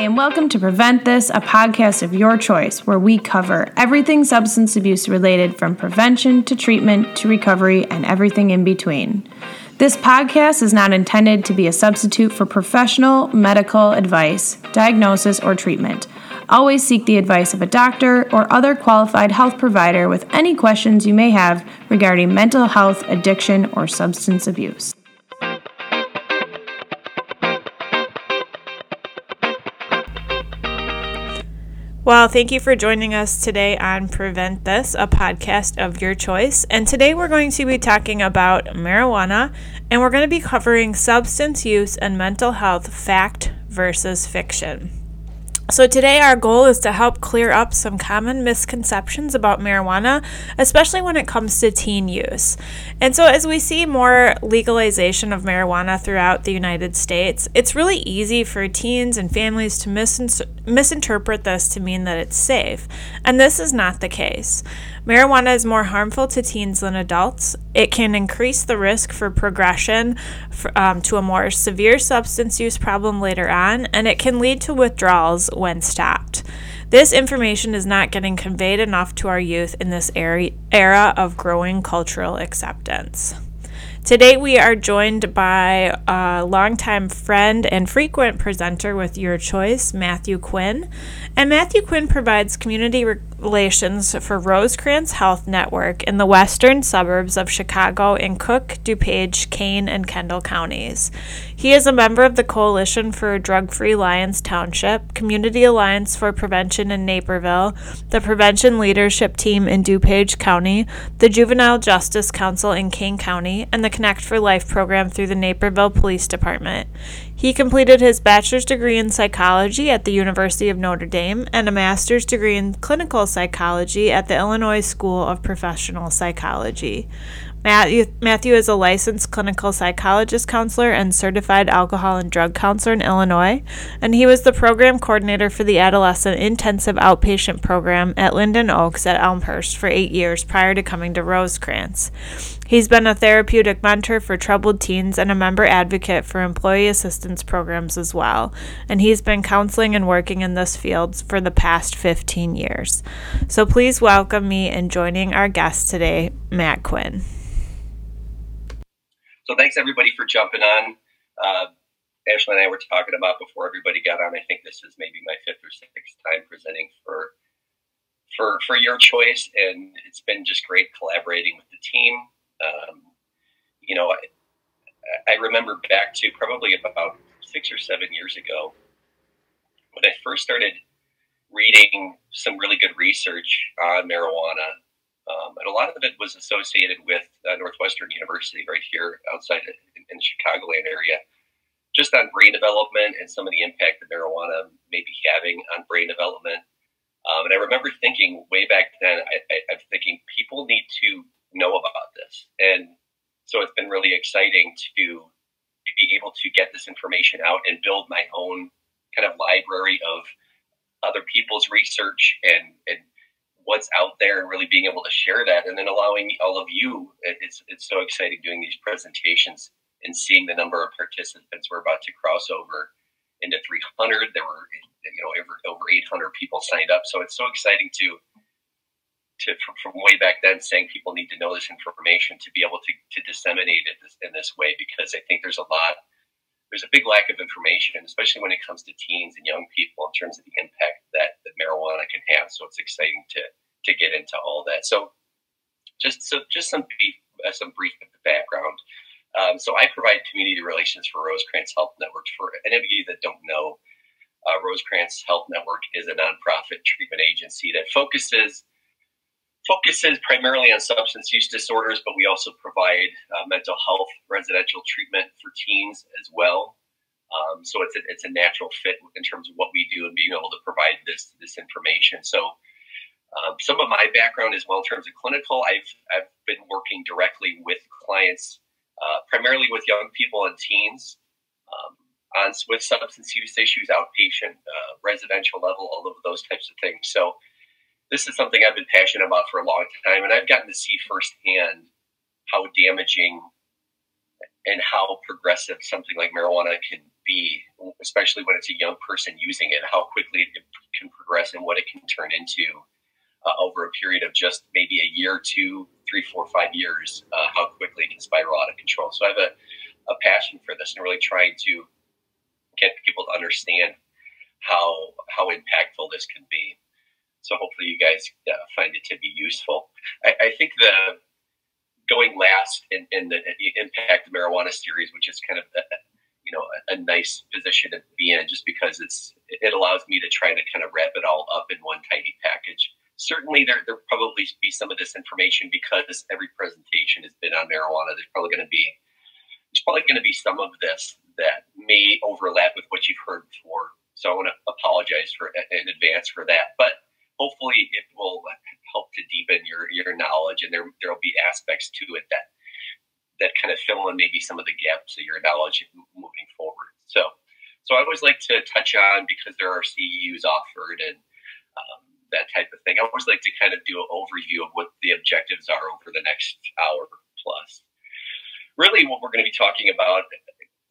and welcome to Prevent This, a podcast of your choice, where we cover everything substance abuse related from prevention to treatment to recovery and everything in between. This podcast is not intended to be a substitute for professional medical advice, diagnosis, or treatment. Always seek the advice of a doctor or other qualified health provider with any questions you may have regarding mental health, addiction, or substance abuse. Well, thank you for joining us today on Prevent This, a podcast of your choice. And today we're going to be talking about marijuana and we're going to be covering substance use and mental health fact versus fiction. So, today our goal is to help clear up some common misconceptions about marijuana, especially when it comes to teen use. And so, as we see more legalization of marijuana throughout the United States, it's really easy for teens and families to mis- misinterpret this to mean that it's safe. And this is not the case. Marijuana is more harmful to teens than adults. It can increase the risk for progression for, um, to a more severe substance use problem later on, and it can lead to withdrawals when stopped. This information is not getting conveyed enough to our youth in this era of growing cultural acceptance. Today, we are joined by a longtime friend and frequent presenter with Your Choice, Matthew Quinn. And Matthew Quinn provides community relations for Rosecrance Health Network in the western suburbs of Chicago in Cook, DuPage, Kane, and Kendall counties. He is a member of the Coalition for Drug Free Lyons Township, Community Alliance for Prevention in Naperville, the Prevention Leadership Team in DuPage County, the Juvenile Justice Council in Kane County, and the Connect for Life program through the Naperville Police Department. He completed his bachelor's degree in psychology at the University of Notre Dame and a master's degree in clinical psychology at the Illinois School of Professional Psychology. Matthew, Matthew is a licensed clinical psychologist counselor and certified alcohol and drug counselor in Illinois, and he was the program coordinator for the adolescent intensive outpatient program at Linden Oaks at Elmhurst for eight years prior to coming to Rosecrance. He's been a therapeutic mentor for troubled teens and a member advocate for employee assistance programs as well. And he's been counseling and working in this field for the past 15 years. So please welcome me in joining our guest today, Matt Quinn. So thanks everybody for jumping on. Uh, Ashley and I were talking about before everybody got on. I think this is maybe my fifth or sixth time presenting for for for your choice, and it's been just great collaborating with the team. Um, you know, I, I remember back to probably about six or seven years ago when I first started reading some really good research on marijuana. Um, and a lot of it was associated with uh, Northwestern University right here outside in, in the Chicagoland area, just on brain development and some of the impact that marijuana may be having on brain development. Um, and I remember thinking way back then, I, I'm thinking people need to know about this. And so it's been really exciting to be able to get this information out and build my own kind of library of other people's research and, and what's out there and really being able to share that and then allowing all of you it's, it's so exciting doing these presentations and seeing the number of participants. We're about to cross over into 300 there were you know over, over 800 people signed up. So it's so exciting to to from way back then saying people need to know this information to be able to, to disseminate it in this way because I think there's a lot there's a big lack of information, especially when it comes to teens and young people in terms of the impact that, that marijuana can have. So it's exciting to to get into all that. So just so just some brief, uh, some brief of the background. Um, so I provide community relations for Rosecrance Health Network. For any of you that don't know, uh, Rosecrance Health Network is a nonprofit treatment agency that focuses focuses primarily on substance use disorders, but we also provide uh, mental health residential treatment for teens as well. Um, so it's a, it's a natural fit in terms of what we do and being able to provide this this information. So um, some of my background as well in terms of clinical, I've I've been working directly with clients, uh, primarily with young people and teens. Um, on with substance use issues, outpatient, uh, residential level, all of those types of things. So, this is something I've been passionate about for a long time, and I've gotten to see firsthand how damaging and how progressive something like marijuana can be, especially when it's a young person using it, how quickly it can progress and what it can turn into uh, over a period of just maybe a year, two, three, four, five years, uh, how quickly it can spiral out of control. So I have a, a passion for this and really trying to get people to understand how how impactful this can be. So hopefully you guys uh, find it to be useful. I, I think the going last in, in the impact marijuana series, which is kind of a, you know a, a, nice position to be in, just because it's it allows me to try to kind of wrap it all up in one tidy package. Certainly, there there probably be some of this information because every presentation has been on marijuana. There's probably going to be there's probably going to be some of this that may overlap with what you've heard before. So I want to apologize for in advance for that, but hopefully it will help to deepen your your knowledge, and there there will be aspects to it that that kind of fill in maybe some of the gaps of your knowledge moving forward. So so I always like to touch on because there are CEUs offered and um, that type of thing. I always like to kind of do an overview of what the objectives are over the next hour plus. Really, what we're going to be talking about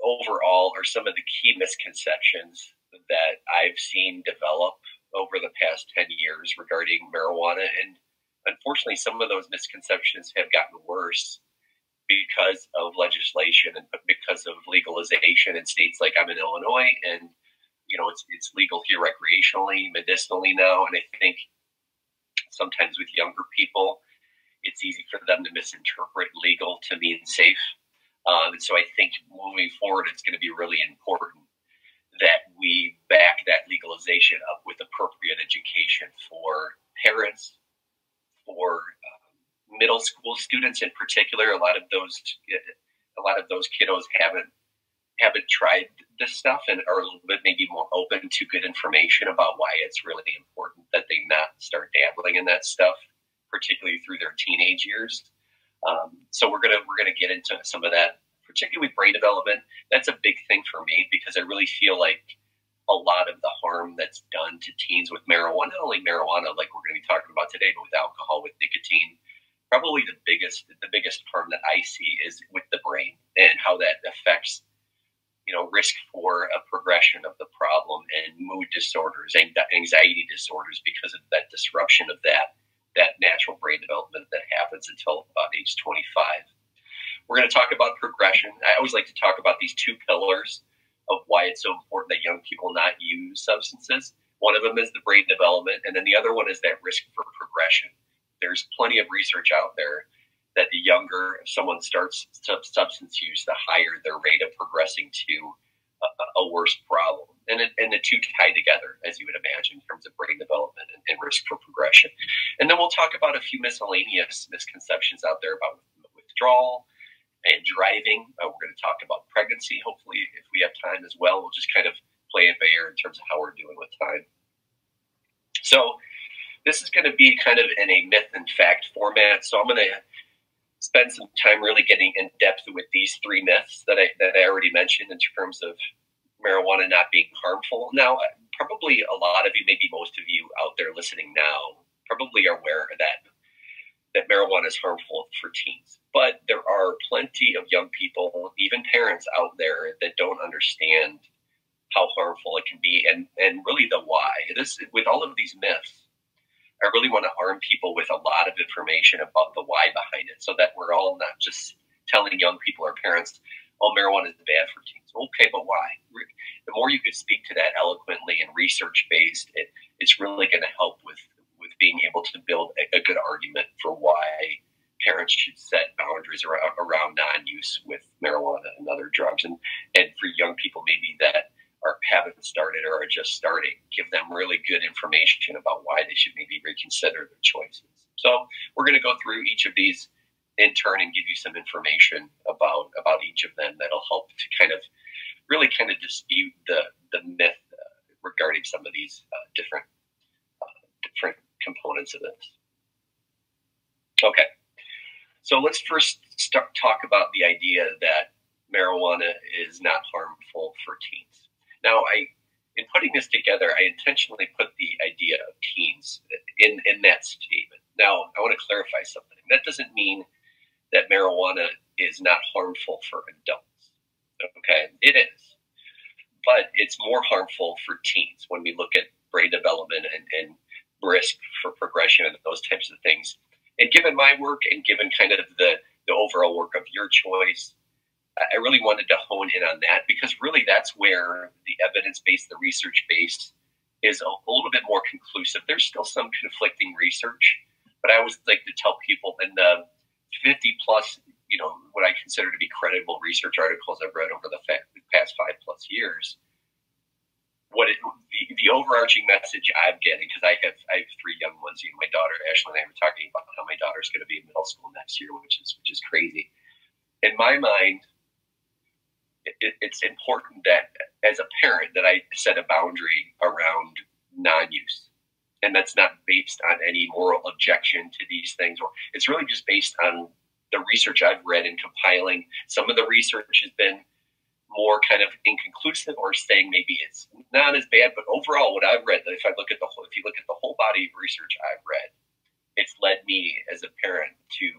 overall are some of the key misconceptions that I've seen develop over the past 10 years regarding marijuana. And unfortunately, some of those misconceptions have gotten worse because of legislation and because of legalization in states like I'm in Illinois. And, you know, it's, it's legal here recreationally, medicinally now. And I think sometimes with younger people, it's easy for them to misinterpret legal to mean safe. Um, and so I think moving forward, it's going to be really important that we back that legalization up with appropriate education for parents, for um, middle school students in particular. A lot of those, a lot of those kiddos haven't haven't tried this stuff and are a little bit maybe more open to good information about why it's really important that they not start dabbling in that stuff, particularly through their teenage years. Um, so we're gonna we're gonna get into some of that particularly with brain development, that's a big thing for me because I really feel like a lot of the harm that's done to teens with marijuana, not only marijuana like we're going to be talking about today, but with alcohol, with nicotine, probably the biggest the biggest harm that I see is with the brain and how that affects you know risk for a progression of the problem and mood disorders and anxiety disorders because of that disruption of that that natural brain development that happens until about age 25 we're going to talk about progression. I always like to talk about these two pillars of why it's so important that young people not use substances. One of them is the brain development, and then the other one is that risk for progression. There's plenty of research out there that the younger someone starts substance use, the higher their rate of progressing to a, a worse problem. And, it, and the two tie together, as you would imagine, in terms of brain development and, and risk for progression. And then we'll talk about a few miscellaneous misconceptions out there about withdrawal, and driving. Uh, we're going to talk about pregnancy, hopefully, if we have time as well. We'll just kind of play it by ear in terms of how we're doing with time. So, this is going to be kind of in a myth and fact format. So, I'm going to spend some time really getting in depth with these three myths that I, that I already mentioned in terms of marijuana not being harmful. Now, probably a lot of you, maybe most of you out there listening now, probably are aware of that that marijuana is harmful for teens. But there are plenty of young people, even parents out there, that don't understand how harmful it can be and, and really the why. This with all of these myths, I really want to arm people with a lot of information about the why behind it so that we're all not just telling young people or parents, oh, marijuana is bad for teens. Okay, but why? The more you can speak to that eloquently and research based, it, it's really going to help with being able to build a, a good argument for why parents should set boundaries around, around non-use with marijuana and other drugs, and and for young people maybe that are haven't started or are just starting, give them really good information about why they should maybe reconsider their choices. So we're going to go through each of these in turn and give you some information about about each of them that'll help to kind of really kind of dispute the the myth uh, regarding some of these uh, different uh, different components of this. Okay, so let's first start talk about the idea that marijuana is not harmful for teens. Now, I in putting this together, I intentionally put the idea of teens in in that statement. Now, I want to clarify something. That doesn't mean that marijuana is not harmful for adults. Okay, it is. but it's more harmful for teens when we look at brain development and, and risk for progression and those types of things. And given my work and given kind of the, the overall work of your choice, I really wanted to hone in on that because really that's where the evidence based, the research based is a, little bit more conclusive. There's still some conflicting research, but I always like to tell people in the 50 plus, you know, what I consider to be credible research articles I've read over the, fa- the past five plus years. What it, the, the overarching message I'm getting, because I have I have three young ones. You know, my daughter Ashley and I were talking about how my daughter's going to be in middle school next year, which is which is crazy. In my mind, it, it's important that as a parent that I set a boundary around non-use and that's not based on any moral objection to these things or it's really just based on the research i've read and compiling some of the research has been more kind of inconclusive or saying maybe it's not as bad but overall what i've read if i look at the whole if you look at the whole body of research i've read it's led me as a parent to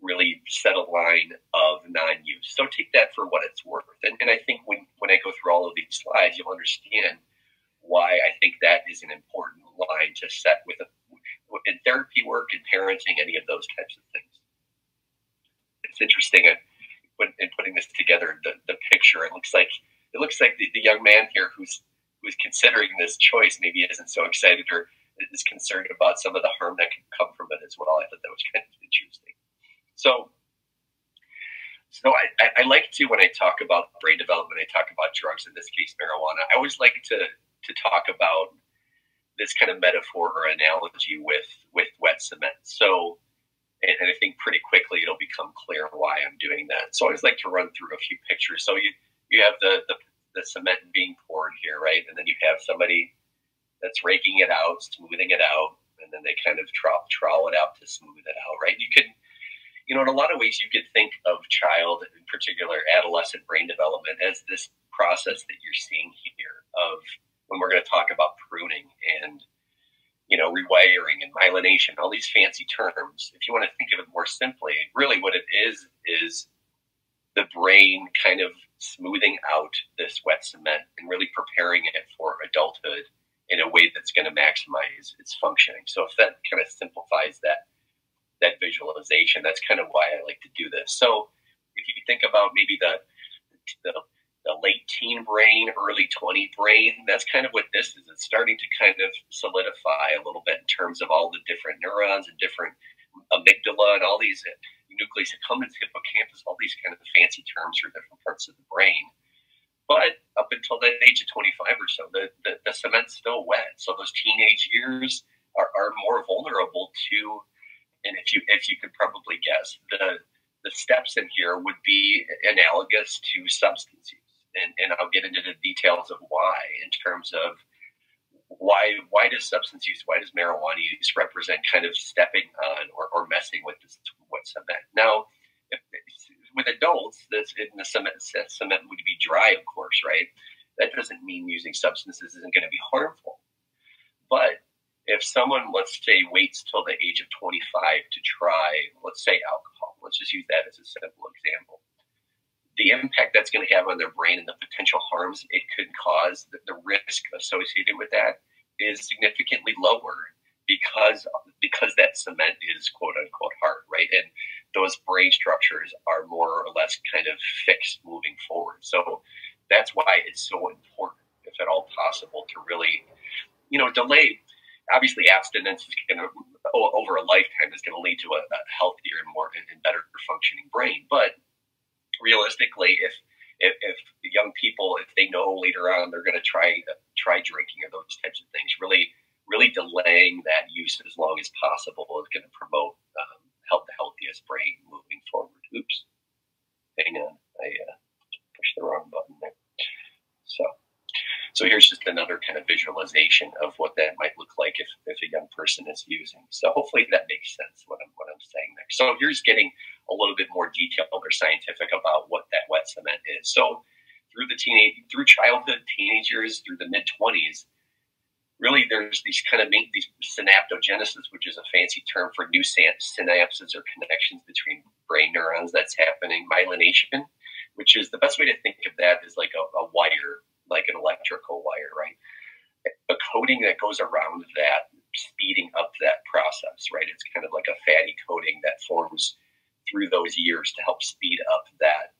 really set a line of non-use. So take that for what it's worth. And, and i think when, when i go through all of these slides you'll understand why I think that is an important line to set with a, in therapy work and parenting, any of those types of things. It's interesting. Uh, when, in putting this together, the, the picture. It looks like it looks like the, the young man here who's who's considering this choice maybe isn't so excited or is concerned about some of the harm that can come from it as well. I thought that was kind of interesting. So, so I, I, like to when I talk about brain development, I talk about drugs. In this case, marijuana. I always like to to talk about this kind of metaphor or analogy with with wet cement. So, and, I think pretty quickly it'll become clear why I'm doing that. So I always like to run through a few pictures. So you you have the the, the cement being poured here, right, and then you have somebody that's raking it out, smoothing it out, and then they kind of trowel, trowel it out to smooth it out, right? You could, you know, in a lot of ways, you could think of child, in particular adolescent brain development, as this process that you're seeing here of when we're going to talk about pruning and you know rewiring and myelination, all these fancy terms. If you want to think of it more simply, really what it is is the brain kind of smoothing out this wet cement and really preparing it for adulthood in a way that's going to maximize its functioning. So if that kind of simplifies that that visualization, that's kind of why I like to do this. So if you think about maybe the the the late teen brain, early 20 brain. That's kind of what this is. It's starting to kind of solidify a little bit in terms of all the different neurons and different amygdala and all these uh, nucleus accumbens, hippocampus, all these kind of fancy terms for different parts of the brain. But up until that age of 25 or so, the, the, the cement's still wet. So those teenage years are, are more vulnerable to, and if you if you could probably guess, the the steps in here would be analogous to substance use and, and I'll get into the details of why in terms of why why does substance use, why does marijuana use represent kind of stepping on or, or messing with this what cement? Now, with adults, this in the cement cement would be dry, of course, right? That doesn't mean using substances isn't going to be harmful. But if someone, let's say, waits till the age of 25 to try, let's say, alcohol, let's just use that as a simple example the impact that's going to have on their brain and the potential harms it could cause, the, the risk associated with that is significantly lower because because that cement is quote unquote hard, right? And those brain structures are more or less kind of fixed moving forward. So that's why it's so important, if at all possible, to really, you know, delay. Obviously, abstinence is going to over a lifetime is going to lead to a, a healthier and more and better functioning brain, but realistically, if if, if young people, if they know later on they're going to try try drinking or those types of things, really really delaying that use as long as possible is going to promote um, help the healthiest brain moving forward. Oops, hang on, I uh, pushed the wrong button there. So. So here's just another kind of visualization of what that might look like if, if a young person is using. So hopefully that makes sense what I'm what I'm saying there. So here's getting a little bit more or scientific about what that wet cement is. So through the teenage through childhood, teenagers, through the mid twenties, really there's these kind of these synaptogenesis, which is a fancy term for new synapses or connections between brain neurons that's happening. Myelination, which is the best way to think of that is like a, a wire like goes around that, speeding up that process, right? It's kind of like a fatty coating that forms through those years to help speed up that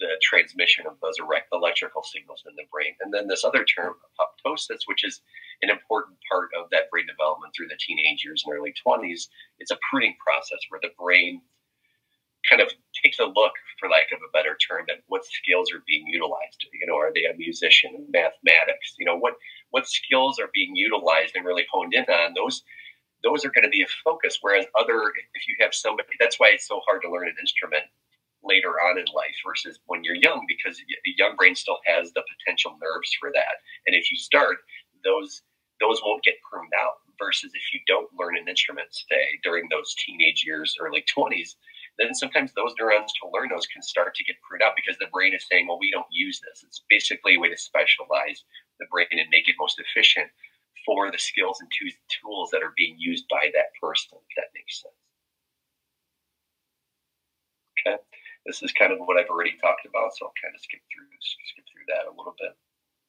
the transmission of those electrical signals in the brain. And then this other term, apoptosis, which is an important part of that brain development through the teenage years and early 20s, it's a pruning process where the brain kind of takes a look, for lack of a better term, at what skills are being utilized. You know, are they a musician mathematics? You know, what what skills are being utilized and really honed in on those those are going to be a focus. Whereas other, if you have somebody, that's why it's so hard to learn an instrument later on in life versus when you're young, because the young brain still has for that. And if you start, those those won't get pruned out. Versus if you don't learn an instrument, say during those teenage years, early 20s, then sometimes those neurons to learn those can start to get pruned out because the brain is saying, well, we don't use this. It's basically a way to specialize the brain and make it most efficient for the skills and tools that are being used by that person, if that makes sense. Okay, this is kind of what I've already talked about, so I'll kind of skip through that a little bit.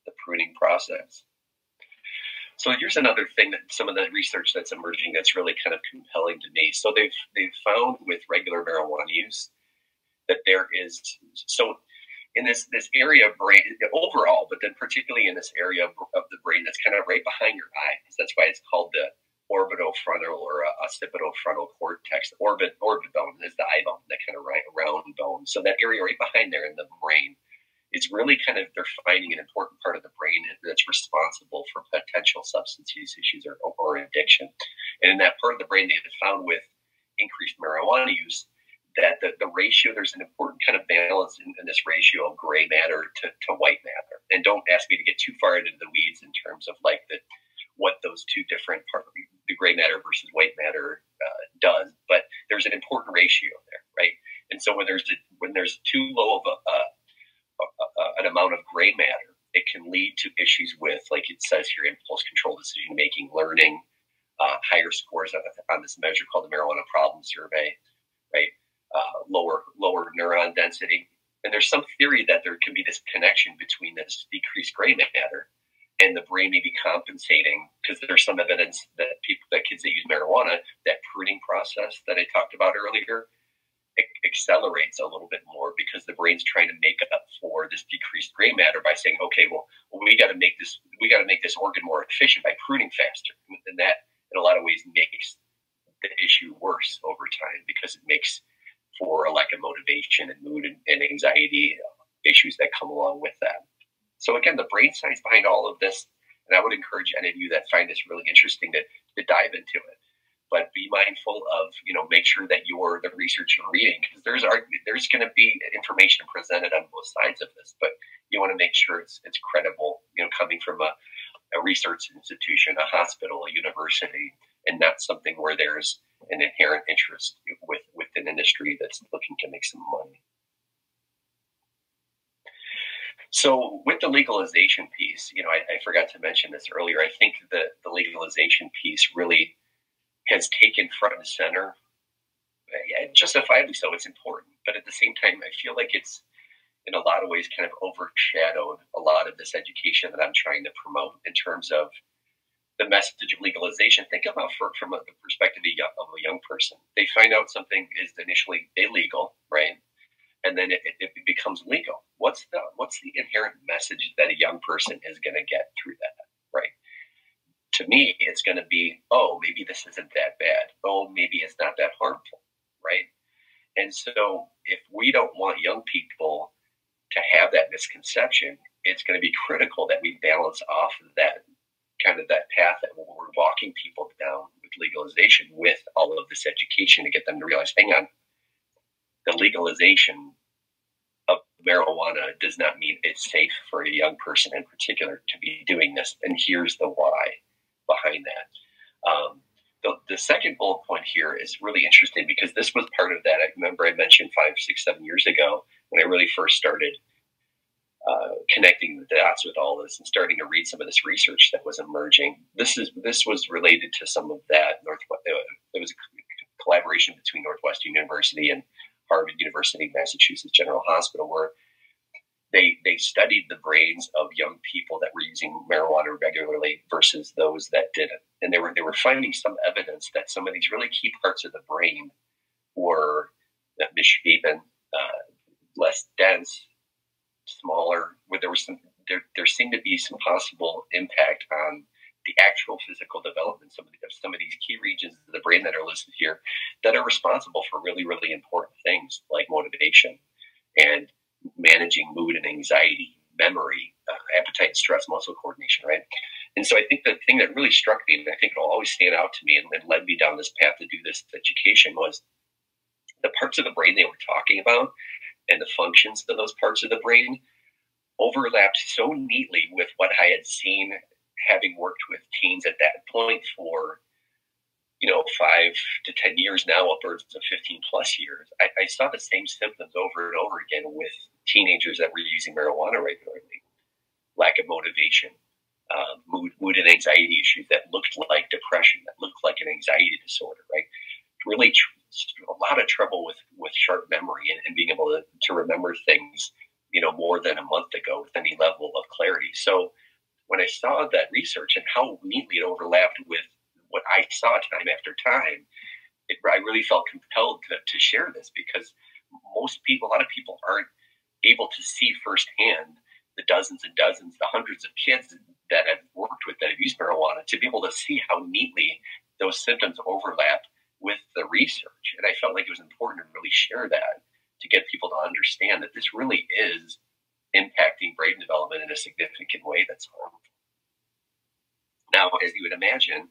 The pruning process. So here's another thing that some of the research that's emerging that's really kind of compelling to me. So they've they've found with regular marijuana use that there is so in this this area of brain overall, but then particularly in this area of, of the brain that's kind of right behind your eyes. That's why it's called the orbitofrontal or occipitofrontal cortex. Orbit orbit bone is the eye bone, that kind of right, round bone. So that area right behind there in the brain is really kind of they're finding an important part of the brain that's responsible for potential substance use issues or, or addiction. And in that part of the brain, they have found with increased marijuana use that the, the ratio, there's an important kind of balance in, in this ratio of gray matter to, to white matter. And don't ask me to get too far into the weeds in terms of like the, what those two different part, the gray matter versus white matter uh, does, but there's an important ratio there, right? And so when there's a, when there's too low of a, a, a, an amount of gray matter, can lead to issues with, like it says here, impulse control, decision making, learning, uh, higher scores on, on this measure called the marijuana problem survey, right? uh, lower lower neuron density. And there's some theory that there can be this connection between this decreased gray matter and the brain may be compensating because there's some evidence that people that kids that use marijuana that pruning process that I talked about earlier accelerates a little bit more because the brain's trying to make this decreased gray matter by saying, okay, well, well we got to make this we got to make this organ more efficient by pruning faster, and that in a lot of ways makes the issue worse over time because it makes for a lack of motivation and mood and, and anxiety issues that come along with that. So again, the brain science behind all of this, and I would encourage any of you that find this really interesting to, to dive into it. But be mindful of, you know, make sure that you're the research you're reading because there's there's going to be information presented on both sides of this, but you want to make sure it's it's credible, you know, coming from a, a research institution, a hospital, a university, and not something where there's an inherent interest with, with an industry that's looking to make some money. So with the legalization piece, you know, I, I, forgot to mention this earlier. I think the, the legalization piece really has taken front and center, justifiably so. It's important, but at the same time, I feel like it's in a lot of ways kind of overshadowed a lot of this education that I'm trying to promote in terms of message of legalization. Think about from a, the perspective of a, young, of a young person. They find out something is initially illegal, right? And then it, it becomes legal. What's the what's the inherent message that a young person is going to get through that, right? To me, it's going to be, oh, maybe this isn't that bad. Oh, maybe it's not that harmful, right? And so, if we don't want young people to have that misconception, it's going to be critical that we balance off that kind of that path that we're walking people down with legalization with all of this education to get them to realize, hang on, the legalization of marijuana does not mean it's safe for a young person in particular to be doing this. And here's the why behind that. Um, the, the second bullet point here is really interesting because this was part of that. I remember I mentioned five, six, seven years ago when I really first started uh, connecting the dots with all this and starting to read some of this research that was emerging. This is this was related to some of that. North, uh, there was a collaboration between Northwestern University and Harvard University, Massachusetts General Hospital, where they they studied the brains of young people that were using marijuana regularly versus those that didn't, and they were they were finding some evidence that some of these really key parts of the brain were misshapen, uh, less dense, smaller. Where there was some there there seemed to be some possible impact on the actual physical development some of, the, some of these key regions of the brain that are listed here that are responsible for really really important things like motivation and managing mood and anxiety, memory, uh, appetite, stress, muscle coordination, right? And so I think the thing that really struck me, and I think it'll always stand out to me and, and led me down this path to do this education was the parts of the brain they were talking about and the functions of those parts of the brain overlapped so neatly with what I had seen having worked with teens at that point for you know, five to 10 years now, upwards of 15 plus years, I, I, saw the same symptoms over and over again with teenagers that were using marijuana regularly lack of motivation, uh, mood, mood and anxiety issues that looked like depression, that looked like an anxiety disorder, right? Really, tr- a lot of trouble with, with sharp memory and, and being able to, to remember things, you know, more than a month ago with any level of clarity. So, when I saw that research and how neatly it overlapped with what I saw time after time, it, I really felt compelled to, to share this because most people, a lot of people aren't able to see firsthand the dozens and dozens, the hundreds of kids that I've worked with that have used marijuana to be able to see how neatly those symptoms overlap with the research. And I felt like it was important to really share that to get people to understand that this really is impacting brain development in a significant way that's harmful. Now, as you would imagine,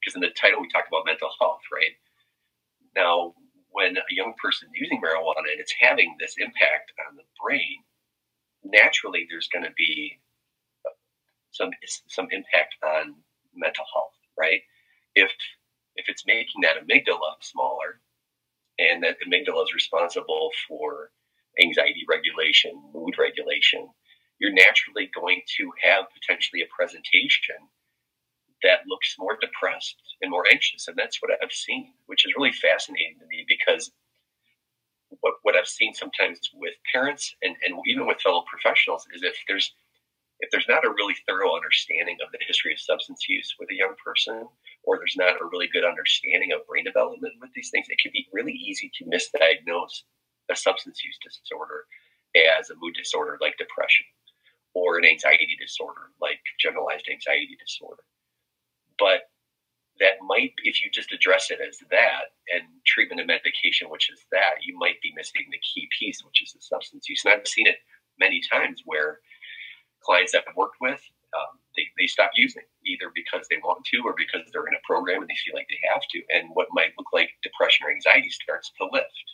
because in the title we talk about mental health, right? Now, when a young person using marijuana and it's having this impact on the brain, naturally there's going to be some some impact on mental health, right? If if it's making that amygdala smaller, and that amygdala is responsible for anxiety regulation, mood regulation, you're naturally going to have potentially a presentation that looks more depressed and more anxious. And that's what I've seen, which is really fascinating to me because what, what I've seen sometimes with parents and, and even with fellow professionals is if there's if there's not a really thorough understanding of the history of substance use with a young person, or there's not a really good understanding of brain development with these things, it can be really easy to misdiagnose a substance use disorder as a mood disorder like depression or an anxiety disorder like generalized anxiety disorder. But that might, if you just address it as that and treatment and medication, which is that, you might be missing the key piece, which is the substance use. And I've seen it many times where clients that I've worked with, um, they, they stop using either because they want to or because they're in a program and they feel like they have to. And what might look like depression or anxiety starts to lift.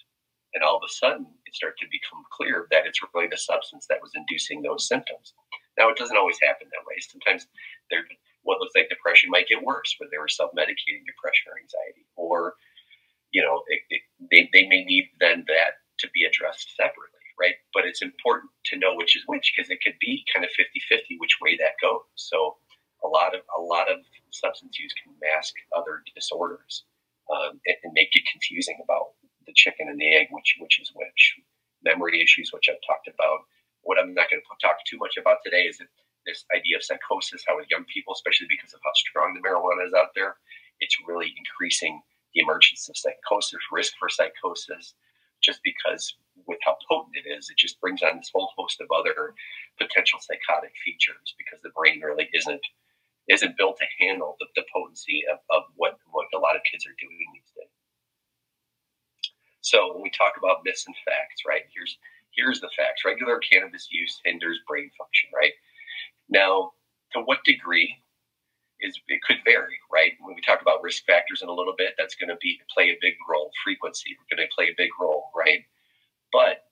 And all of a sudden, it starts to become clear that it's really the substance that was inducing those symptoms. Now, it doesn't always happen that way. Sometimes they're what looks like depression might get worse when they were self-medicating depression or anxiety or you know it, it, they, they may need then that to be addressed separately right but it's important to know which is which because it could be kind of 50-50 which way that goes so a lot of a lot of substance use can mask other disorders um, and, and, make it confusing about the chicken and the egg which which is which memory issues which i've talked about what i'm not going to talk too much about today is this idea of psychosis, how with young people, especially because of how strong the marijuana is out there, it's really increasing the emergence of psychosis, risk for psychosis, just because with how potent it is, it just brings on this whole host of other potential psychotic features because the brain really isn't isn't built to handle the, the potency of, of what, what a lot of kids are doing these days. So when we talk about myths and facts, right, here's here's the facts. Regular cannabis use hinders brain function, right? Now, to what degree is it could vary, right? When we talk about risk factors in a little bit, that's going to be play a big role. Frequency, we're going to play a big role, right? But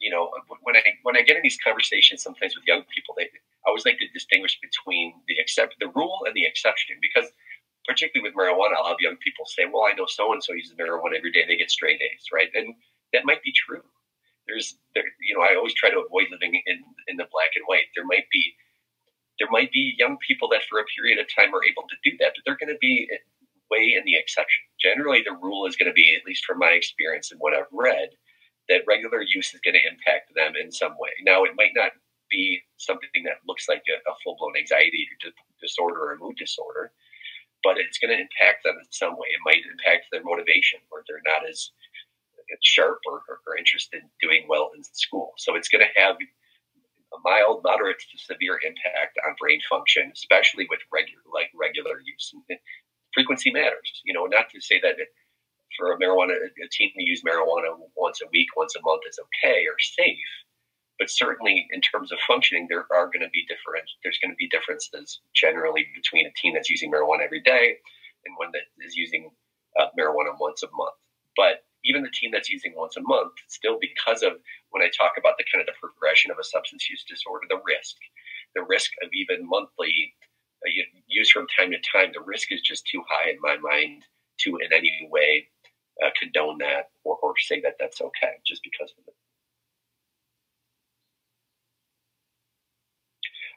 you know, when I when I get in these conversations sometimes with young people, they I always like to distinguish between the accept the rule and the exception because particularly with marijuana, I'll have young people say, "Well, I know so and so uses marijuana every day; they get straight A's," right? And that might be true. There's, there, you know, I always try to avoid living in in the black and white. There might be there might be young people that for a period of time are able to do that, but they're going to be way in the exception. Generally, the rule is going to be, at least from my experience and what I've read, that regular use is going to impact them in some way. Now, it might not be something that looks like a, a full blown anxiety disorder or mood disorder, but it's going to impact them in some way. It might impact their motivation, or they're not as sharp or, or, or interested in doing well in school. So it's going to have a mild, moderate to severe impact on brain function, especially with regular like regular use. Frequency matters. You know, not to say that for a marijuana a teen to use marijuana once a week, once a month is okay or safe, but certainly in terms of functioning, there are going to be different. There's going to be differences generally between a teen that's using marijuana every day and one that is using uh, marijuana once a month. But even the teen that's using once a month, still because of when I talk about the kind of the progression of a substance use disorder, the risk, the risk of even monthly uh, use from time to time, the risk is just too high in my mind to in any way uh, condone that or, or say that that's okay just because of it.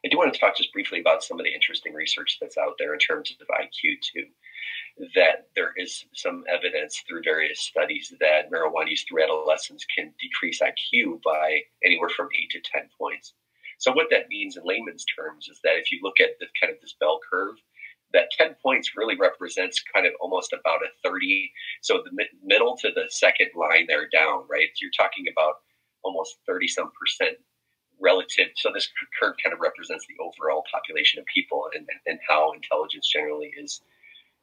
I do want to talk just briefly about some of the interesting research that's out there in terms of IQ too. That there is some evidence through various studies that marijuana use through adolescence can decrease IQ by anywhere from eight to ten points. So what that means in layman's terms is that if you look at the kind of this bell curve, that 10 points really represents kind of almost about a 30 so the mid- middle to the second line there down right you're talking about almost 30 some percent relative. So this curve kind of represents the overall population of people and, and how intelligence generally is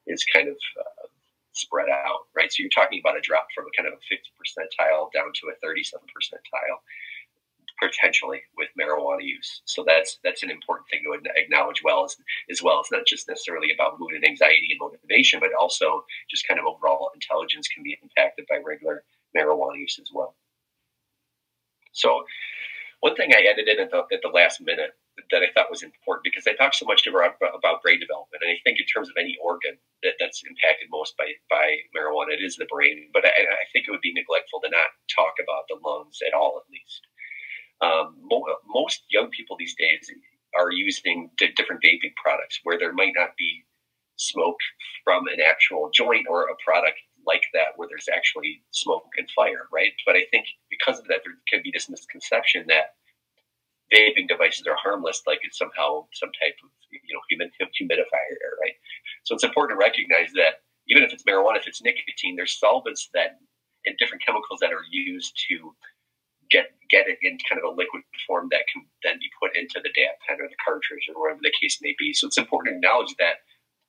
is kind of uh, spread out, right? So you're talking about a drop from a kind of a 50 percentile down to a 37 percentile potentially with marijuana use. So that's that's an important thing to acknowledge well as, as well. It's not just necessarily about mood and anxiety and motivation, but also just kind of overall intelligence can be impacted by regular marijuana use as well. So one thing I added in at the, at the last minute that I thought was important because I talk so much about, about brain development, and I think in terms of any organ that, that's impacted most by, by marijuana, it is the brain. But I, I think it would be neglectful to not talk about the lungs at all, at least. Um, mo- most young people these days are using different vaping products where there might not be smoke from an actual joint or a product like that where there's actually smoke and fire, right? But I think because of that, there can be this misconception that vaping devices are harmless, like it's somehow some type of you know humidifier, right? So it's important to recognize that even if it's marijuana, if it's nicotine, there's solvents that and different chemicals that are used to get get it in kind of a liquid form that can then be put into the dab pen or the cartridge or whatever the case may be. So it's important to acknowledge that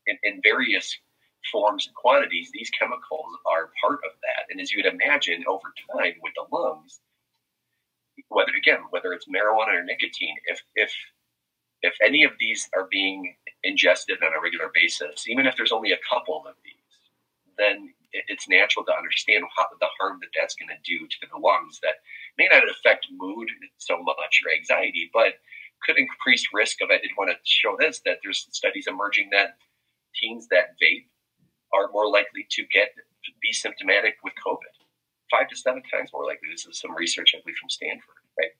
in, in various forms and quantities, these chemicals are part of that. And as you would imagine, over time with the lungs, whether again whether it's marijuana or nicotine, if if if any of these are being ingested on a regular basis, even if there's only a couple of these, then it's natural to understand how, the harm that that's going to do to the lungs. That may not affect mood so much or anxiety, but could increase risk of. I did want to show this that there's studies emerging that teens that vape are more likely to get be symptomatic with COVID. Five to seven times more likely. This is some research I believe from Stanford, right?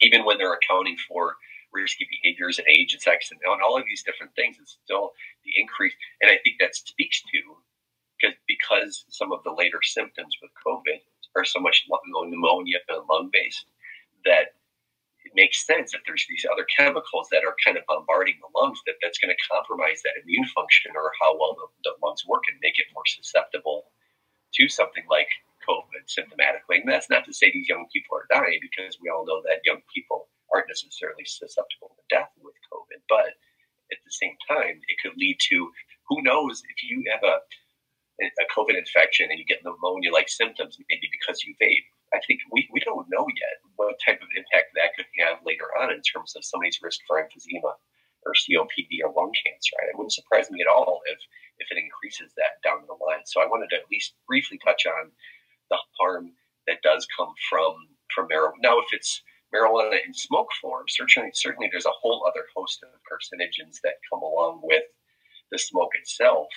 Even when they're accounting for risky behaviors and age and sex and all of these different things, it's still the increase. And I think that speaks to because because some of the later symptoms with COVID are so much lung, pneumonia and lung based that makes sense if there's these other chemicals that are kind of bombarding the lungs that that's going to compromise that immune function or how well the, the lungs work and make it more susceptible to something like COVID symptomatically. And that's not to say these young people are dying because we all know that young people aren't necessarily susceptible to death with COVID. But at the same time, it could lead to who knows if you have a a COVID infection and you get pneumonia like symptoms, maybe because you vape, I think we, we don't know yet what type of impact that could have later on in terms of somebody's risk for emphysema or COPD or lung cancer. It wouldn't surprise me at all if, if it increases that down the line. So I wanted to at least briefly touch on the harm that does come from, from marijuana. Now, if it's marijuana in smoke form, certainly, certainly there's a whole other host of carcinogens that come along with the smoke itself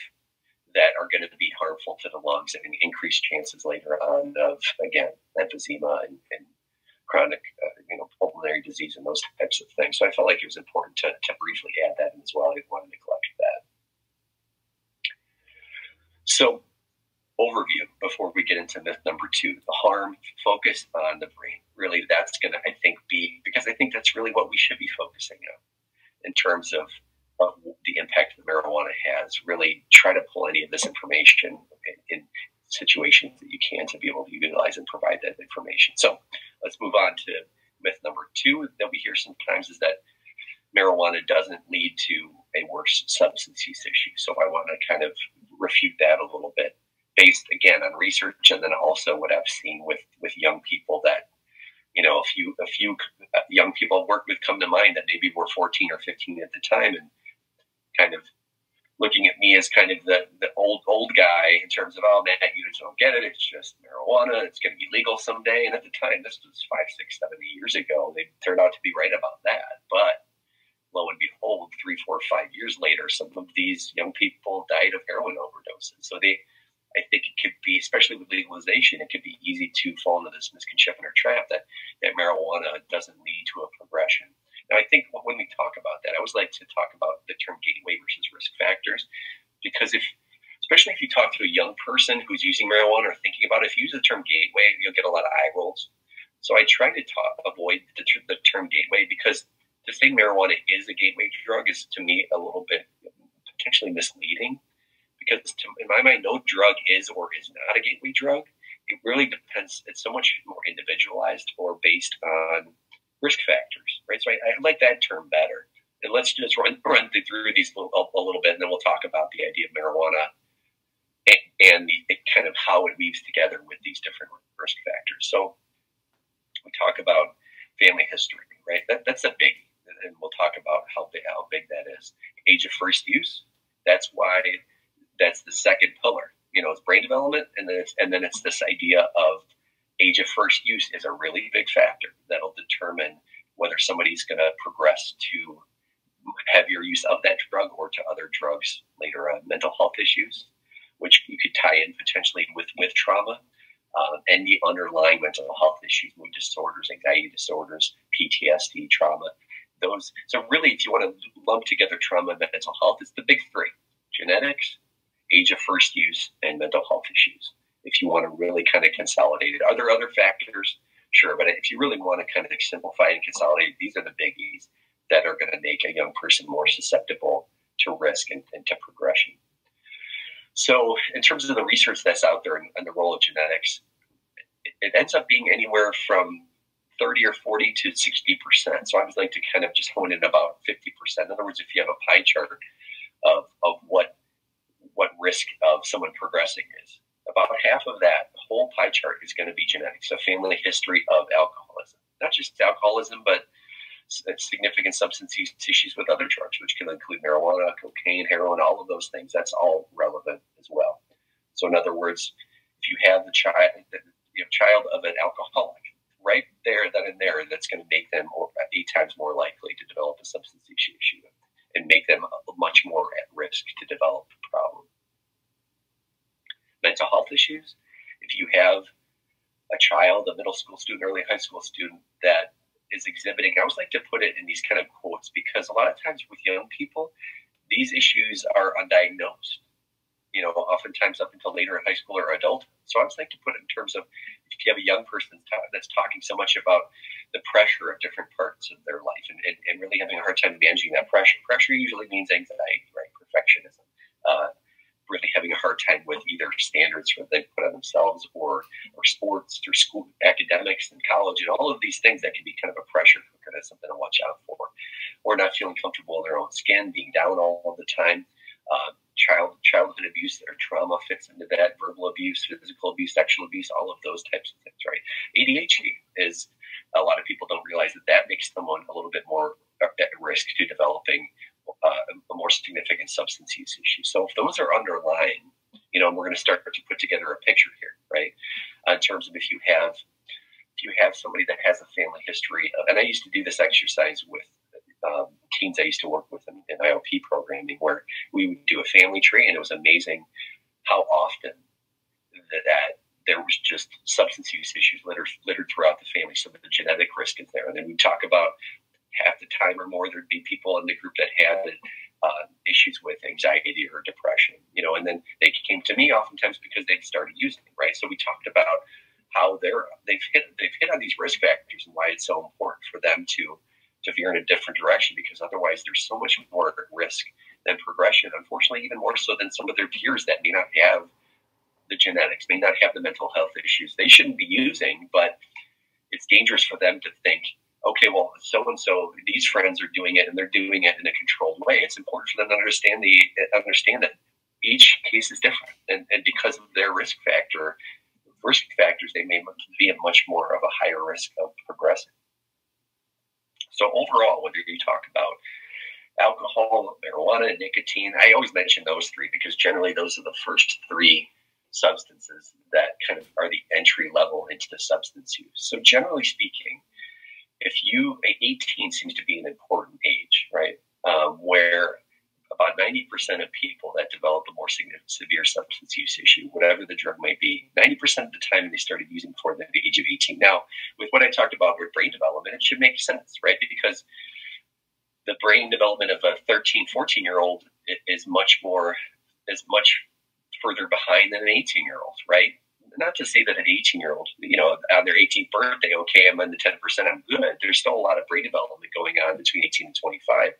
that are going to be harmful to the lungs and increase chances later on of again emphysema and, and chronic uh, you know pulmonary disease and those types of things. So I felt like it was important to, to briefly add that in as well. I didn't want to neglect that. So overview before we get into myth number two the harm focused on the brain. Really, that's going to, I think, be because I think that's really what we should be focusing on in terms of, the impact that marijuana has. Really try to pull any of this information in, in situations that you can to be able to utilize and provide that information. So let's move on to myth number two that we hear sometimes is that marijuana doesn't lead to a worse substance use issue. So I want to kind of refute that a little bit based again on research and then also what I've seen with with young people that you know a few a few uh, young people I've worked with come to mind that maybe were 14 or 15 at the time and kind of looking at me as kind of the, the old old guy in terms of oh man you just don't get it. It's just marijuana. It's going to be legal someday. And at the time this was five six seven years ago. They turned out to be right about that. But lo and behold three four five years later some of these young people died of heroin overdoses. So they I think it could be, especially with legalization, it could be easy to fall into this misconception or trap that, that marijuana doesn't lead to a progression. Now, I think when we talk about that, I always like to talk about the term gateway versus risk factors, because if, especially if you talk to a young person who's using marijuana or thinking about it, if you use the term gateway, you'll get a lot of eye rolls. So I try to talk, avoid the, the term gateway because to say marijuana is a gateway drug is to me a little bit potentially misleading because to, in my mind, no drug is or is not a gateway drug. It really depends. It's so much more individualized or based on risk factors, right? So I, I like that term better. And let's just run run through these a, a little bit, and then we'll talk about the idea of marijuana and, and the, kind of how it weaves together with these different risk factors. So we talk about family history, right? That, that's a big, and we'll talk about how big, how big that is. Age of first use. That's why that's the second pillar. You know, it's brain development, and then it's and then it's this idea of age of first use is a really big factor that'll determine whether somebody's going to progress to heavier use of that drug or to other drugs later on. Mental health issues, which you could tie in potentially with with trauma. Uh, and the underlying mental health issues, mood disorders, anxiety disorders, PTSD, trauma, those. So really, if you want to lump together trauma and mental health, it's the big three: genetics, age of first use, and mental health issues. If you want to really kind of consolidate it, are there other factors? Sure, but if you really want to kind of simplify and consolidate, these are the biggies that are going to make a young person more susceptible to risk and, and to progression. So, in terms of the research that's out there and, and the role of genetics, it, it ends up being anywhere from 30 or 40 to 60%. So I would like to kind of just hone in about 50%. In other words, if you have a pie chart of, of what what risk of someone progressing is. About half of that whole pie chart is going to be genetics, a family history of alcoholism. Not just alcoholism, but significant substance use issues with other drugs, which can include marijuana, cocaine, heroin, all of those things. That's all relevant as well. So, in other words, if you have the child, the you know, child of an alcoholic, right there, then and there, that's going to make them eight times more likely to develop a substance issue and make them much more at risk to develop a problem. Mental health issues. If you have a child, a middle school student, early high school student that is exhibiting, I always like to put it in these kind of quotes because a lot of times with young people, these issues are undiagnosed. You know, oftentimes up until later in high school or adult. So I always like to put it in terms of if you have a young person that's talking so much about the pressure of different parts of their life and, and, and really having a hard time managing that pressure. Pressure usually means anxiety, really having a hard time with either standards that they put on themselves or, or sports or school academics and college and all of these things that can be kind of a pressure cooker. That's something to watch out for. Or not feeling comfortable in their own skin, being down all, the time. Uh, child childhood abuse or trauma fits into that, verbal abuse, physical abuse, sexual abuse, all of those types of things, right? ADHD is a lot of people don't realize that that makes someone a little bit more at risk to developing more significant substance use issues. So if those are underlying, you know, we're going to start to put together a picture here, right? Uh, in terms of if you have if you have somebody that has a family history of, and I used to do this exercise with um, teens I used to work with in, in IOP programming, where we would do a family tree, and it was amazing how often that, there was just substance use issues littered, littered throughout the family. So the genetic risk is there. And then we talk about half the time or more, there'd be people in the group that had issues with anxiety or depression, you know, and then they came to me oftentimes because they started using right? So we talked about how they're they've hit they've hit on these risk factors and why it's so important for them to to veer in a different direction because otherwise there's so much more risk than progression. Unfortunately, even more so than some of their peers that may not have the genetics, may not have the mental health issues they shouldn't be using, but it's dangerous for them to think, okay, well, so and so, these friends are doing it and they're doing it in a controlled way. It's important for them to understand the understand that each case is different, and, and because of their risk factor, risk factors, they may be at much more of a higher risk of progressing. So overall, whether you talk about alcohol, marijuana, and nicotine, I always mention those three because generally those are the first three substances that kind of are the entry level into the substance use. So generally speaking, if you 18 seems to be an important age, right? Um, where about 90% of people that develop a more severe substance use issue, whatever the drug might be, 90% time they started using before the age of 18. Now, with what I talked about with brain development, it should make sense, right? Because the brain development of a 13, 14 year old is much more, is much further behind than an 18 year old, right? Not to say that an 18 year old, you know, on their 18th birthday, okay, I'm in the 10%, I'm good. There's still a lot of brain development going on between 18 and 25.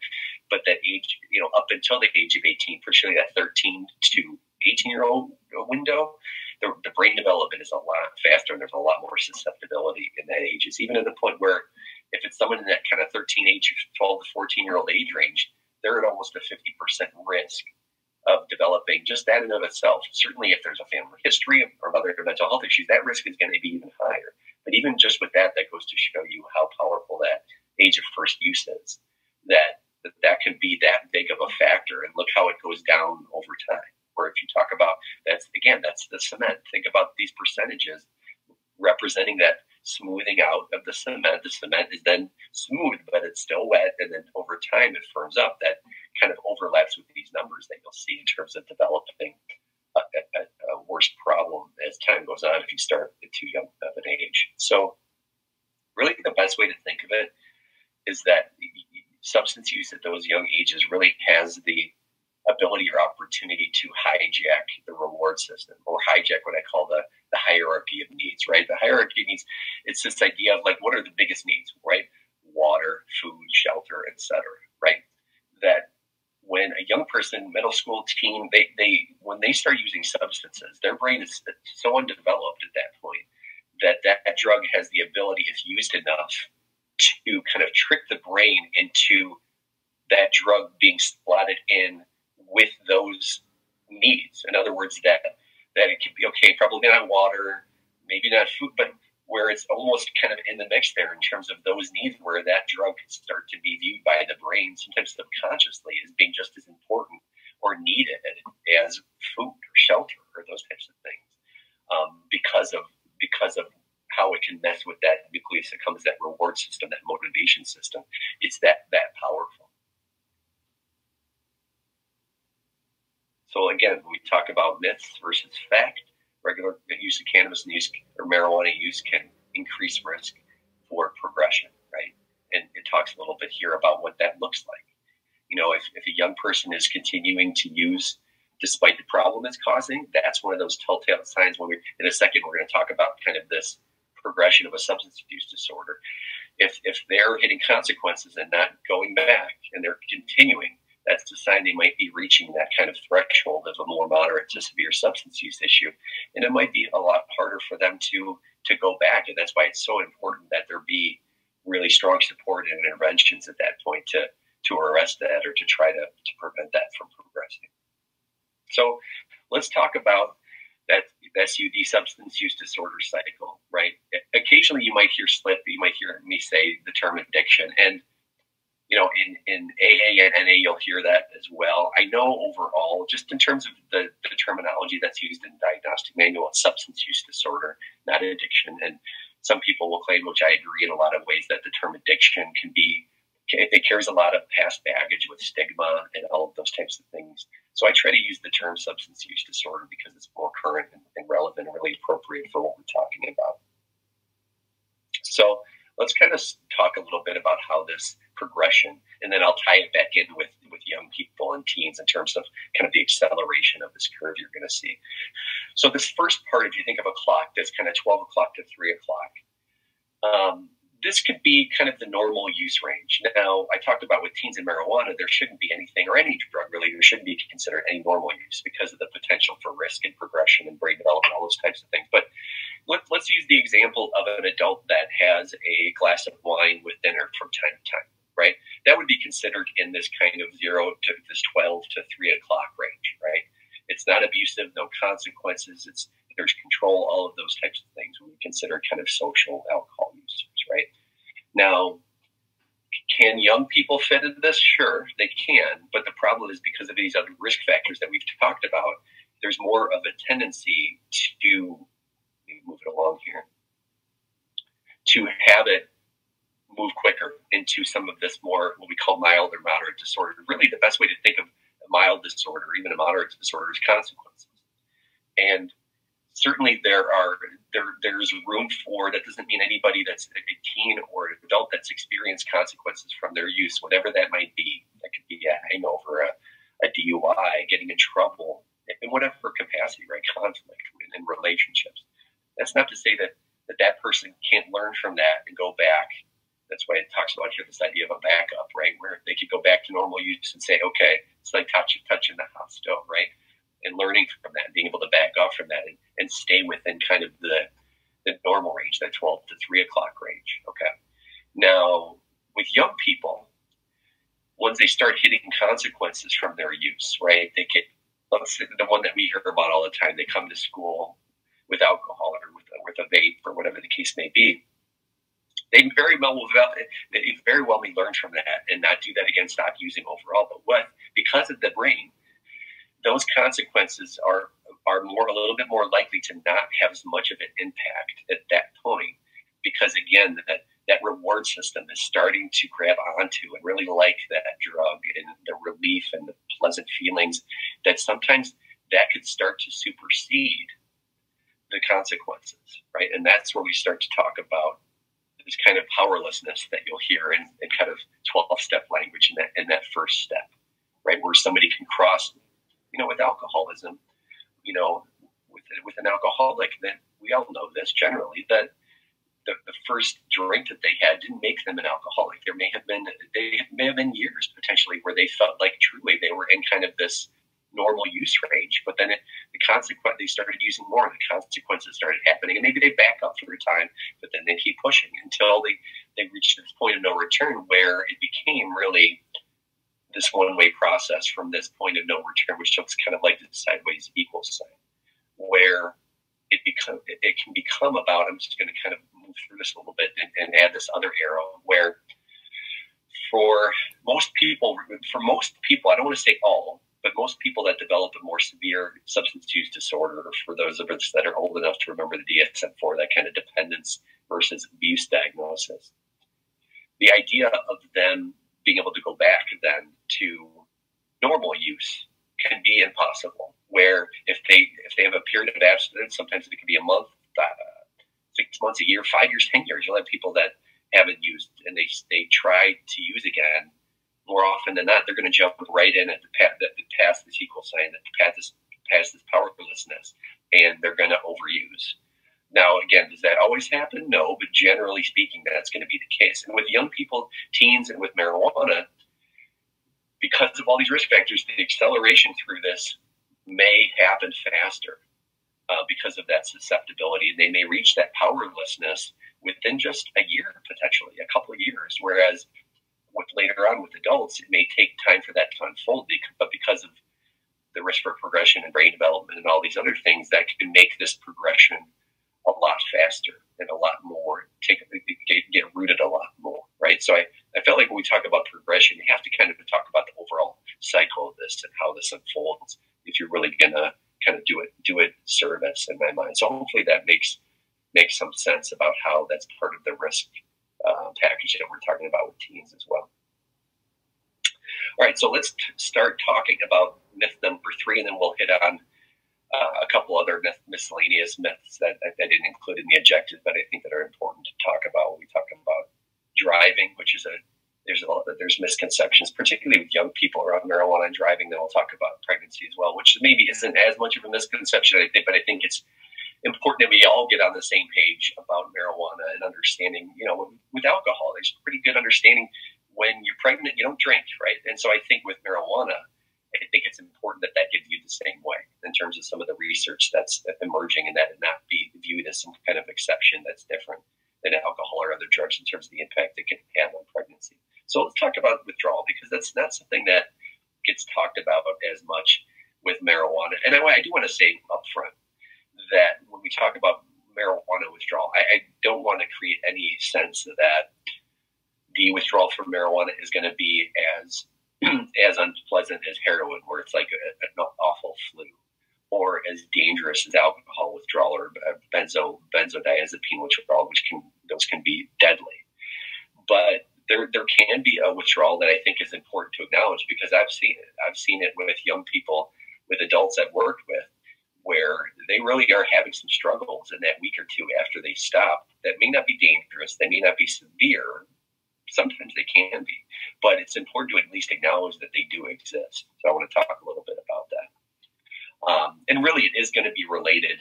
But that age, you know, up until the age of 18, for particularly that 13 to 18 year old window, the, the brain development is a lot faster and there's a lot more susceptibility in that age. It's even at the point where if it's someone in that kind of 13 age, 12 to 14 year old age range, they're at almost a 50% risk of developing just that in of itself. Certainly, if there's a family history of other mental health issues, that risk is going to be even higher. But even just with that, that goes to show you how powerful that age of first use is. That that, that can be that big of a factor, and look how it goes down over time. Or if you talk about that's again, that's the cement. Think about these percentages representing that smoothing out of the cement. The cement is then smooth, but it's still wet, and then over time it firms up. That kind of overlaps with these numbers that you'll see in terms of developing a, a, a worse problem as time goes on if you start at too young of an age. So, really, the best way to think of it is that substance use at those young ages really has the ability or opportunity to hijack the reward system or hijack what I call the, the hierarchy of needs, right? The hierarchy of needs, it's this idea of like, what are the biggest needs, right? Water, food, shelter, etc. right? That when a young person, middle school, teen, they, they when they start using substances, their brain is so undeveloped at that point that that drug has the ability, if used enough, to kind of trick the brain into that drug being slotted in with those needs. In other words, that that it could be okay, probably not water, maybe not food, but where it's almost kind of in the mix there in terms of those needs, where that drug can start to be viewed by the brain, sometimes subconsciously, as being just as important or needed as food or shelter or those types of things, um, because of because of how it can mess with that nucleus accumbens that reward system, that motivation system. It's that that powerful. So again, we talk about myths versus fact regular use of cannabis and use or marijuana use can increase risk for progression, right? And it talks a little bit here about what that looks like. You know, if, if a young person is continuing to use despite the problem it's causing, that's one of those telltale signs when we, in a second, we're going to talk about kind of this progression of a substance abuse disorder. If, if they're hitting consequences and not going back and they're continuing, that's a sign they might be reaching that kind of threshold of a more moderate to severe substance use issue. And it might be a lot harder for them to to go back. And that's why it's so important that there be really strong support and interventions at that point to to arrest that or to try to, to prevent that from progressing. So let's talk about that SUD substance use disorder cycle, right? Occasionally you might hear slip, you might hear me say the term addiction. And you know, in, in AA and NA, you'll hear that as well. I know overall, just in terms of the, the terminology that's used in diagnostic manual, it's substance use disorder, not addiction. And some people will claim, which I agree in a lot of ways, that the term addiction can be, it carries a lot of past baggage with stigma and all of those types of things. So I try to use the term substance use disorder because it's more current and, and relevant and really appropriate for what we're talking about. So let's kind of talk a little bit about how this progression, and then I'll tie it back in with with young people and teens in terms of kind of the acceleration of this curve you're going to see. So this first part, if you think of a clock, that's kind of 12 o'clock to 3 o'clock. Um, this could be kind of the normal use range. Now, I talked about with teens and marijuana, there shouldn't be anything, or any drug really, there shouldn't be considered any normal use because of the potential for risk and progression and brain development, all those types of things. But let, us use the example of an adult that has a glass of wine with dinner from time to time, right? That would be considered in this kind of zero to this 12 to 3 o'clock range, right? It's not abusive, no consequences. It's there's control, all of those types of things we consider kind of social alcohol users, right? Now, can young people fit in this? Sure, they can, but the problem is because of these other risk factors that we've talked about, there's more of a tendency to move it along here to have it move quicker into some of this more what we call mild or moderate disorder. Really, the best way to think of a mild disorder, even a moderate disorder, is consequences. And certainly there are there there's room for that doesn't mean anybody that's a teen or an adult that's experienced consequences from their use, whatever that might be. That could be a hangover, a, a DUI, getting in trouble, in whatever capacity, right? Conflict in relationships. That's not to say that that, that person can't learn from that and go back. That's why it talks about here this idea of a backup, right? Where they could go back to normal use and say, okay, it's like touch, touching the hot stove, right? and learning from that, being able to back off from that and, and stay within kind of the, the normal range, that 12 to 3 o'clock range. Okay. Now, with young people, once they start hitting consequences from their use, right? They get, let's the one that we hear about all the time, they come to school with alcohol or with, with a vape or whatever the case may be. They very well will, they very well may learn from that and not do that again, stop using overall. But what because of the brain, those consequences are are more a little bit more likely to not have as much of an impact at that point because again that that reward system is starting to grab onto and really like that drug and the relief and the pleasant feelings that sometimes that could start to supersede the consequences right and that's where we start to talk about kind of powerlessness that you'll hear in, in kind of 12 step language in that in that first step right where somebody can cross you know, with alcoholism, you know, with, with an alcoholic, that we all know this generally, that the, the first drink that they had didn't make them an alcoholic. There may have been, they may have been years potentially where they felt like truly they were in kind of this normal use range, but then it, the consequence, they started using more and the consequences started happening and maybe they back up for a time, but then they keep pushing until they, they reach this point of no return where it became really this one way process from this point of no return, which looks kind of like the sideways equal sign, where it become it can become about. I'm just going to kind of move through this a little bit and, and add this other arrow where for most people, for most people, I don't want to say all, but most people that develop a more severe substance use disorder, for those of us that are old enough to remember the DSM-4, that kind of dependence versus abuse diagnosis, the idea of them being able to go back then to normal use can be impossible. Where if they if they have a period of abstinence, sometimes it can be a month, uh, six months, a year, five years, ten years. You'll have people that haven't used and they they try to use again. More often than not, they're going to jump right in at the path that past this equal sign, that the path is past this powerlessness, and they're going to overuse. Now, again, does that always happen? No, but generally speaking, that's going to be the case. And with young people, teens, and with marijuana, because of all these risk factors, the acceleration through this may happen faster uh, because of that susceptibility. They may reach that powerlessness within just a year, potentially a couple of years. Whereas with later on with adults, it may take time for that to unfold. But because of the risk for progression and brain development and all these other things, that can make this progression a lot faster and a lot more take get, get rooted a lot more, right? So I, I felt like when we talk about progression, you have to kind of talk about the overall cycle of this and how this unfolds if you're really gonna kind of do it do it service in my mind. So hopefully that makes makes some sense about how that's part of the risk uh, package that we're talking about with teens as well. All right, so let's t- start talking about myth number three, and then we'll hit on uh, a couple other myth, miscellaneous myths that I, I, didn't include in the objective, but I think that are important to talk about we talk about driving, which is a there's a lot, there's misconceptions, particularly with young people around marijuana and driving. Then we'll talk about pregnancy as well, which maybe isn't as much of a misconception, I think, but I think it's important that we all get on the same page about marijuana and understanding. You know, with alcohol, there's a pretty good understanding. When you're pregnant, you don't drink, right? And so I think with marijuana, I think it's important that that gets viewed the same way in terms of some of the research that's emerging and that it not be viewed as some kind of exception that's different than alcohol or other drugs in terms of the impact it can have on pregnancy. So let's talk about withdrawal because that's not something that gets talked about as much with marijuana. And I, I do want to say up front that when we talk about marijuana withdrawal, I, I don't want to create any sense that the withdrawal from marijuana is going to be as as unpleasant as heroin, where it's like a, an awful flu, or as dangerous as alcohol withdrawal or benzo benzodiazepine withdrawal, which can those can be deadly. But there there can be a withdrawal that I think is important to acknowledge because I've seen it. I've seen it with young people, with adults I've worked with, where they really are having some struggles in that week or two after they stop that may not be dangerous, they may not be severe, sometimes they can be, but it's important to at least acknowledge that they do exist. So I want to talk a little bit about that. Um, and really, it is going to be related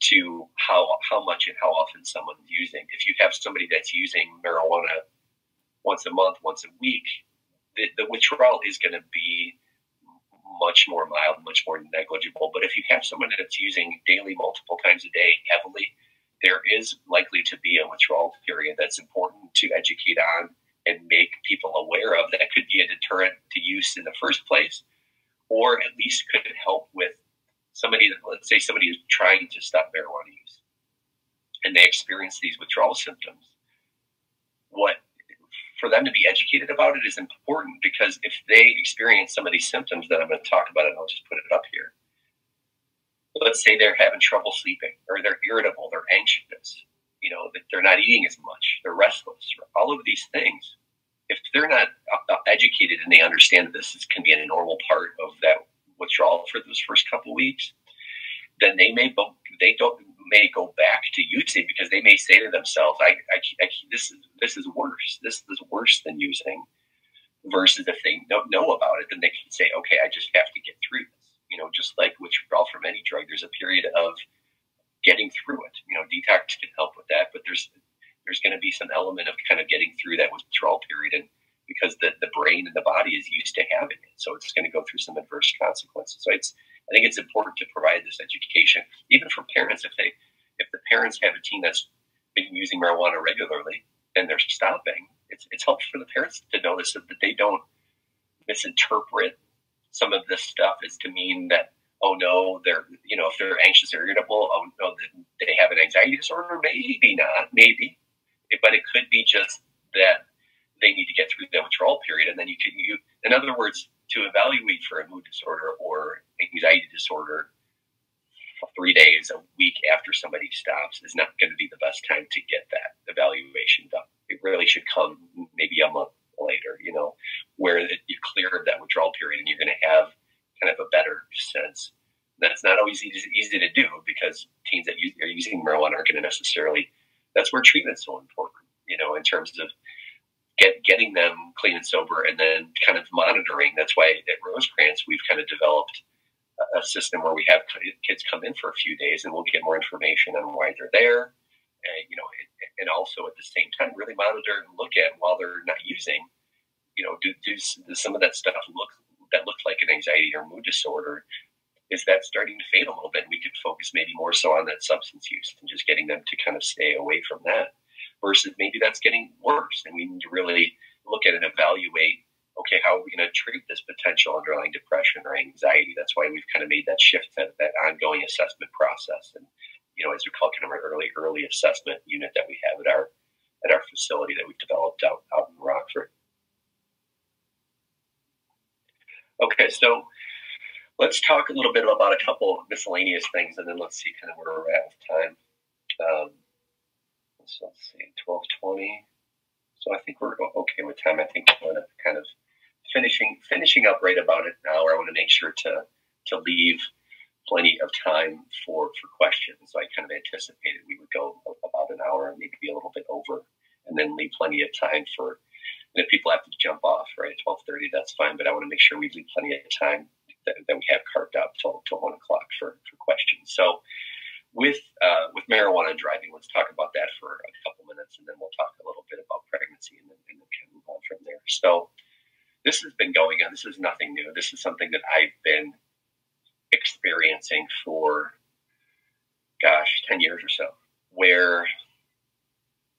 to how how much and how often someone's using. If you have somebody that's using marijuana once a month, once a week, the, the withdrawal is going to be much more mild, much more negligible. But if you have someone that's using daily, multiple times a day, heavily, there is likely to be a withdrawal period that's important to educate on and make people aware of that could be a deterrent to use in the first place, or at least could help with somebody that, let's say, somebody is trying to stop marijuana use and they experience these withdrawal symptoms. What for them to be educated about it is important because if they experience some of these symptoms that I'm going to talk about, and I'll just put it up here, let's say they're having trouble sleeping or they're irritable, they're anxious, you know, that they're not eating as much, they're restless, all of these things. If they're not uh, educated and they understand that this can be a normal part of that withdrawal for those first couple weeks, then they may they don't may go back to using because they may say to themselves, I, I, I, this is this is worse. This is worse than using." Versus if they don't know about it, then they can say, "Okay, I just have to get through this." you know, just like withdrawal from any drug, there's a period of getting through it. You know, detox can help with that, but there's there's going to be some element of kind of getting through that withdrawal period, and because the the brain and the body is used to having it, so it's going to go through some adverse consequences. So it's I think it's important to provide this education, even for parents if they if the parents have a teen that's been using marijuana regularly and they're stopping, it's it's helpful for the parents to notice that they don't misinterpret some of this stuff is to mean that oh no, they're you know if they're anxious or irritable, oh no, they have an anxiety disorder. Maybe not, maybe, but it could be just that they need to get through the withdrawal period, and then you can you. In other words, to evaluate for a mood disorder or anxiety disorder three days a week after somebody stops is not going to be the best time to get that evaluation done. It really should come maybe a month later, you know, where you're clear of that withdrawal period and you're going to have kind of a better sense. That's not always easy, easy to do because teens that use, are using marijuana aren't going to necessarily. That's where treatment's so important, you know, in terms of get getting them clean and sober, and then kind of monitoring. That's why at Rosecrance we've kind of developed a system where we have kids come in for a few days, and we'll get more information on why they're there, and you know, and also at the same time really monitor and look at while they're not using, you know, do, do, some of that stuff look that looked like an anxiety or mood disorder? Is that starting to fade a little bit? We could focus maybe more so on that substance use and just getting them to kind of stay away from that, versus maybe that's getting worse, and we need to really look at and evaluate. Okay, how are we going to treat this potential underlying depression or anxiety? That's why we've kind of made that shift, to that ongoing assessment process, and you know, as we call kind of our early early assessment unit that we have at our at our facility that we've developed out out in Rockford. Okay, so let's talk a little bit about a couple of miscellaneous things, and then let's see kind of where we're at with time. Um, so let's see, twelve twenty. So I think we're okay with time. I think we're going to kind of finishing finishing up right about it now. I want to make sure to to leave plenty of time for, for questions. So I kind of anticipated we would go about an hour and maybe a little bit over and then leave plenty of time for. And if people have to jump off right at twelve thirty, that's fine. But I want to make sure we leave plenty of time that, that we have carved up till till one o'clock for for questions. So with uh, with marijuana driving, let's talk about that for a couple minutes, and then we'll talk a little bit about pregnancy, and then, and then kind of move on from there. So this has been going on. This is nothing new. This is something that I've been experiencing for, gosh, 10 years or so, where,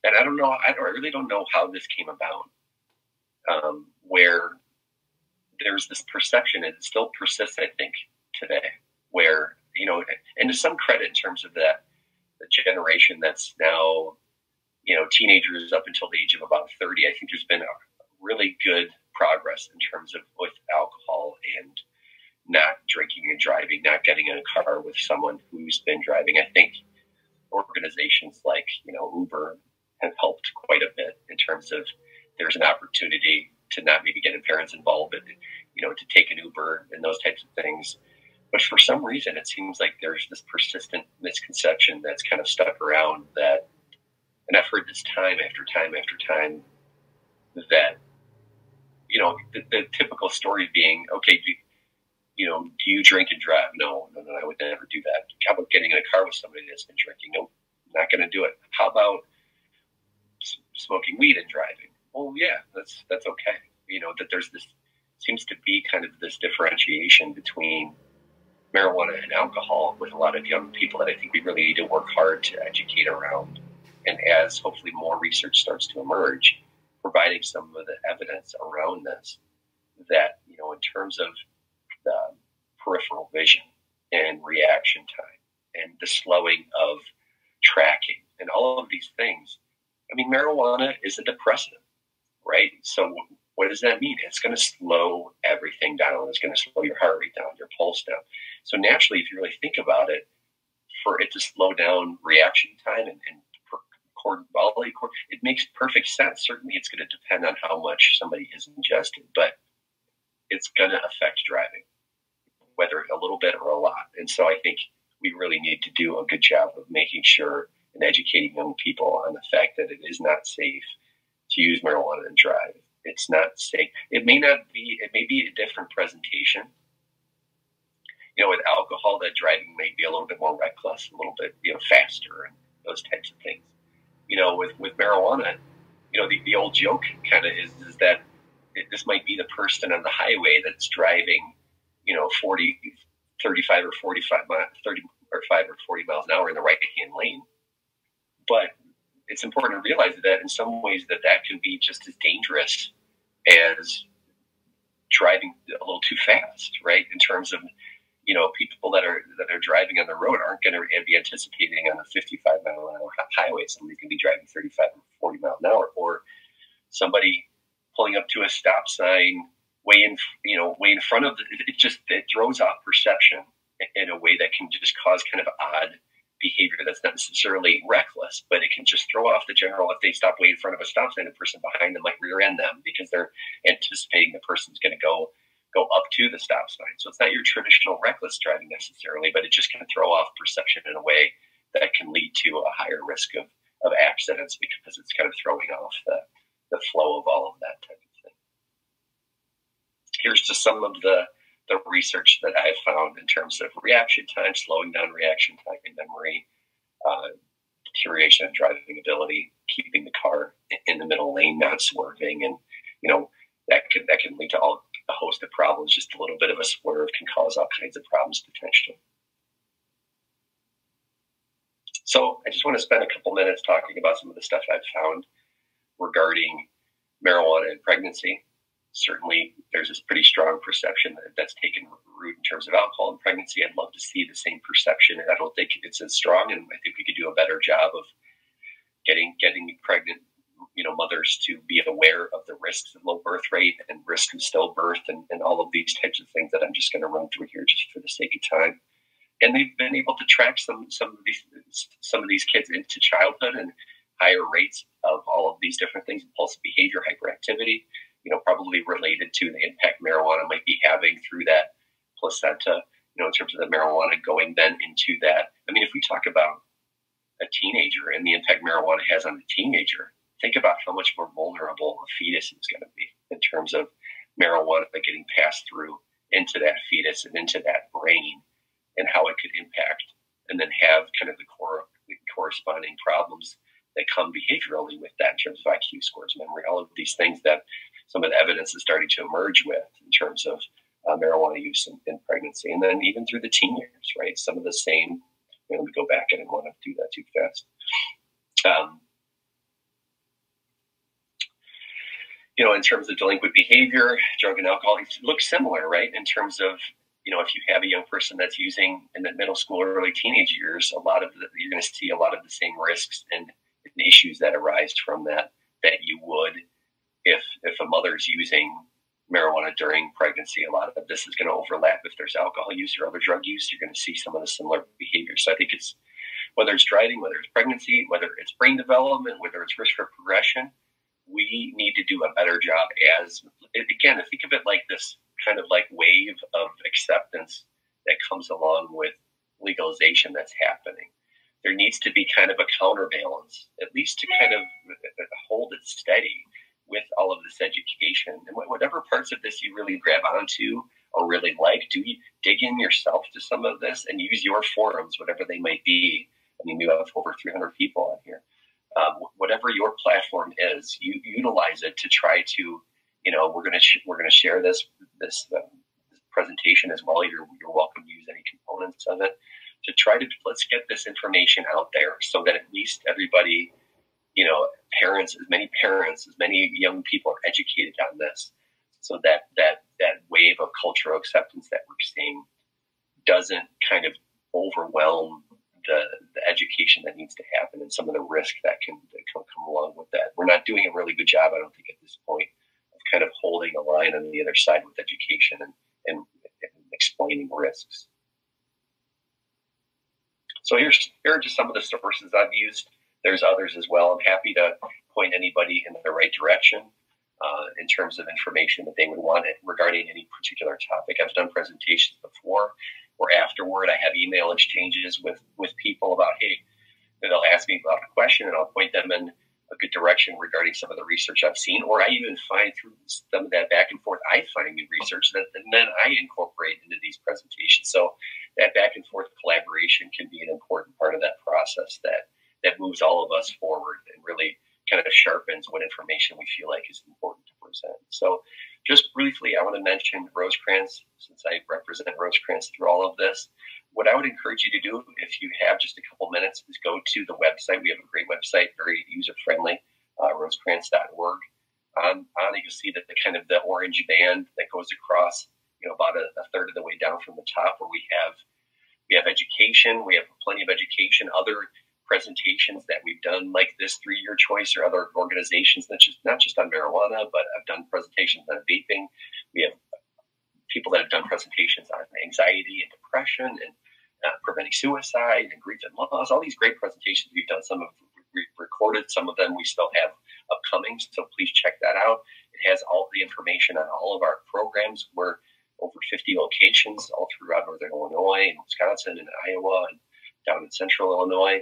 and I don't know, I, don't, I really don't know how this came about, um, where there's this perception, and it still persists, I think, today, where, you know, and to some credit in terms of that, the generation that's now, you know, teenagers up until the age of about 30, I think there's been a really good progress in terms of with alcohol and not drinking and driving, not getting in a car with someone who's been driving. I think organizations like you know Uber have helped quite a bit in terms of there's an opportunity to not maybe get parents involved, but you know to take an Uber and those types of things. But for some reason, it seems like there's this persistent misconception that's kind of stuck around that, and I've heard this time after time after time that you know, the, the typical story being, okay, do, you know, do you drink and drive? No, no, no, I would never do that. How about getting in a car with somebody that's been drinking? No, not going to do it. How about smoking weed and driving? Well, yeah, that's that's okay. You know that there's this seems to be kind of this differentiation between marijuana and alcohol with a lot of young people that I think we really need to work hard to educate around. And as hopefully more research starts to emerge, providing some of the evidence around this that, you know, in terms of the peripheral vision and reaction time and the slowing of tracking and all of these things. I mean, marijuana is a depressant, right? So, what does that mean? It's going to slow everything down. It's going to slow your heart rate down, your pulse down. So, naturally, if you really think about it, for it to slow down reaction time and, and volley. It makes perfect sense. Certainly, it's going to depend on how much somebody has ingested, but it's going to affect driving, whether a little bit or a lot. And so, I think we really need to do a good job of making sure and educating young people on the fact that it is not safe to use marijuana and drive. It's not safe. It may not be. It may be a different presentation. You know, with alcohol, that driving may be a little bit more reckless, a little bit you know faster, and those types of things you know, with, with marijuana, you know, the, the old joke kind of is, is that it, this might be the person on the highway that's driving, you know, 40, 35 or 45, 30 or 5 or 40 miles an hour in the right hand lane. But it's important to realize that in some ways that that can be just as dangerous as driving a little too fast, right? In terms of you know, people that are that are driving on the road aren't going to be anticipating on a 55 mile an hour highway. somebody can be driving 35 or 40 miles an hour, or somebody pulling up to a stop sign way in, you know, way in front of the, it. Just it throws off perception in a way that can just cause kind of odd behavior that's not necessarily reckless, but it can just throw off the general. If they stop way in front of a stop sign, the person behind them might rear end them because they're anticipating the person's going to go go up to the stop sign. So it's not your traditional reckless driving necessarily, but it just can throw off perception in a way that can lead to a higher risk of, of accidents because it's kind of throwing off the, the flow of all of that type of thing. Here's just some of the, the research that I've found in terms of reaction time, slowing down reaction time in memory, uh, deterioration of driving ability, keeping the car in the middle lane, not swerving, and you know that can that can lead to all a host of problems. Just a little bit of a swerve can cause all kinds of problems potentially. So I just want to spend a couple minutes talking about some of the stuff I've found regarding marijuana and pregnancy. Certainly, there's this pretty strong perception that that's taken root in terms of alcohol and pregnancy. I'd love to see the same perception, and I don't think it's as strong. And I think we could do a better job of getting getting pregnant you know mothers to be aware of the risks of low birth rate and risk of stillbirth and, and all of these types of things that I'm just going to run through here just for the sake of time. And they've been able to track some some of these some of these kids into childhood and higher rates of all of these different things, impulsive behavior, hyperactivity, you know, probably related to the impact marijuana might be having through that placenta, you know, in terms of the marijuana going then into that. I mean, if we talk about a teenager and the impact marijuana has on a teenager, think about how much more vulnerable a fetus is going to be in terms of marijuana getting passed through into that fetus and into that brain and how it could impact and then have kind of the, core, the corresponding problems that come behaviorally with that in terms of IQ scores, memory, all of these things that some of the evidence is starting to emerge with in terms of uh, marijuana use in, in, pregnancy, and then even through the teen years, right? Some of the same. You know, we go back. I didn't want to do that too fast. Um, you know, in terms of delinquent behavior, drug and alcohol, it looks similar, right? In terms of you know, if you have a young person that's using in the middle school or early teenage years, a lot of the, you're going to see a lot of the same risks and, issues that arise from that that you would if if a mother's using marijuana during pregnancy. A lot of this is going to overlap if there's alcohol use or other drug use. You're going to see some of the similar behaviors. So I think it's whether it's driving, whether it's pregnancy, whether it's brain development, whether it's risk for progression. We need to do a better job as again. Think of it like this kind of like wave of acceptance that comes along with legalization that's happening. There needs to be kind of a counterbalance, at least to kind of hold it steady with all of this education. And whatever parts of this you really grab onto or really like, do you dig in yourself to some of this and use your forums, whatever they might be. I mean, we have over 300 people on here. Whatever your platform is, you utilize it to try to you know, we're going to sh- we're going to share this this, um, this presentation as well. You're you're welcome to use any components of it to try to let's get this information out there so that at least everybody, you know, parents, as many parents, as many young people are educated on this, so that that that wave of cultural acceptance that we're seeing doesn't kind of overwhelm the, the education that needs to happen and some of the risk that can, that can come along with that. We're not doing a really good job, I don't think, at this point kind of holding a line on the other side with education and, and, and explaining risks. So here's here are just some of the sources I've used. There's others as well. I'm happy to point anybody in the right direction uh, in terms of information that they would want regarding any particular topic. I've done presentations before, or afterward, I have email exchanges with with people about hey, they'll ask me about a question, and I'll point them in a good direction regarding some of the research I've seen, or I even find through some of that then I incorporate into these presentations. So that back and forth collaboration can be an important part of that process that that moves all of us forward and really kind of sharpens what information we feel like is important to present. So just briefly, I want to mention Rosecrance since I represent Rosecrance through all of this what I would encourage you to do if you have just a couple minutes is go to the website. We have a great website, very user friendly, uh, rosecrance.org. On, on it, you'll see that the kind of the orange band that goes across, you know, about a, a third of the way down from the top, where we have we have education, we have plenty of education, other presentations that we've done, like three-year choice or other organizations that just not just on marijuana, but I've done presentations on vaping. We have people that have done presentations on anxiety and depression and uh, preventing suicide and grief and loss. All these great presentations we've done. Some of we've recorded, some of them we still have upcoming. So please check that out. It has all the information on all of our programs. We're over 50 locations all throughout Northern Illinois and Wisconsin and Iowa and down in Central Illinois,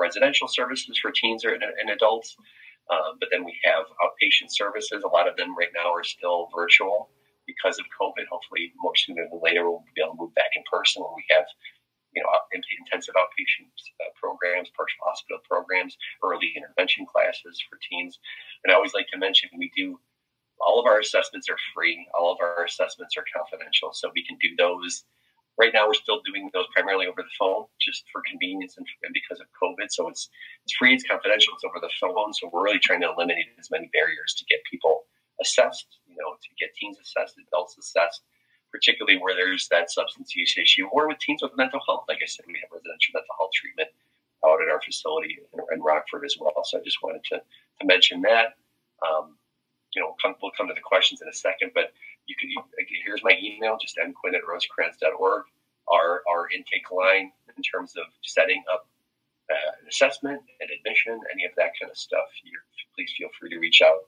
residential services for teens and, and adults. Uh, but then we have outpatient services. A lot of them right now are still virtual because of COVID. Hopefully, more sooner than later, we'll be able to move back in person when we have, you know, intensive outpatient uh, programs, partial hospital programs, early intervention classes for teens. And I always like to mention we do all of our assessments are free. All of our assessments are confidential, so we can do those. Right now, we're still doing those primarily over the phone, just for convenience and, COVID. So it's it's free, it's confidential, it's over the phone. So we're really trying to eliminate as many barriers to get people assessed, you know, to get teens assessed, adults assessed, particularly where there's that substance use issue, or with teens with mental health. Like I said, we have residential mental health treatment out at our facility in, in Rockford as well. So I just wanted to, to mention that. Um, you know, come, we'll come to the questions in a second, but you can, you, here's my email, just mquinn at rosecrance.org. Our, our intake line in terms of setting up assessment and admission, any of that kind of stuff, please feel free to reach out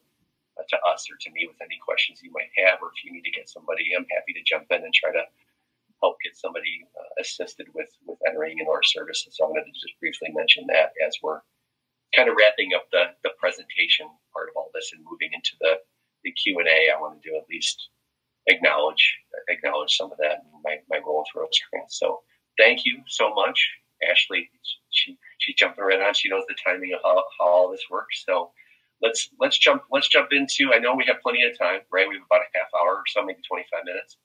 uh, to us or to me with any questions you might have, or if you need to get somebody, I'm happy to jump in and try to help get somebody uh, assisted with with entering into our services. So I'm going to just briefly mention that as we're kind of wrapping up the the presentation part of all this and moving into the the Q and A, I want to do at least acknowledge acknowledge some of that my, my role with Rosecrance. So thank you so much, Ashley. She she's jumping right on. She knows the timing of how, how all this works. So let's let's jump let's jump into. I know we have plenty of time, right? We have about a half hour or so, maybe twenty five minutes.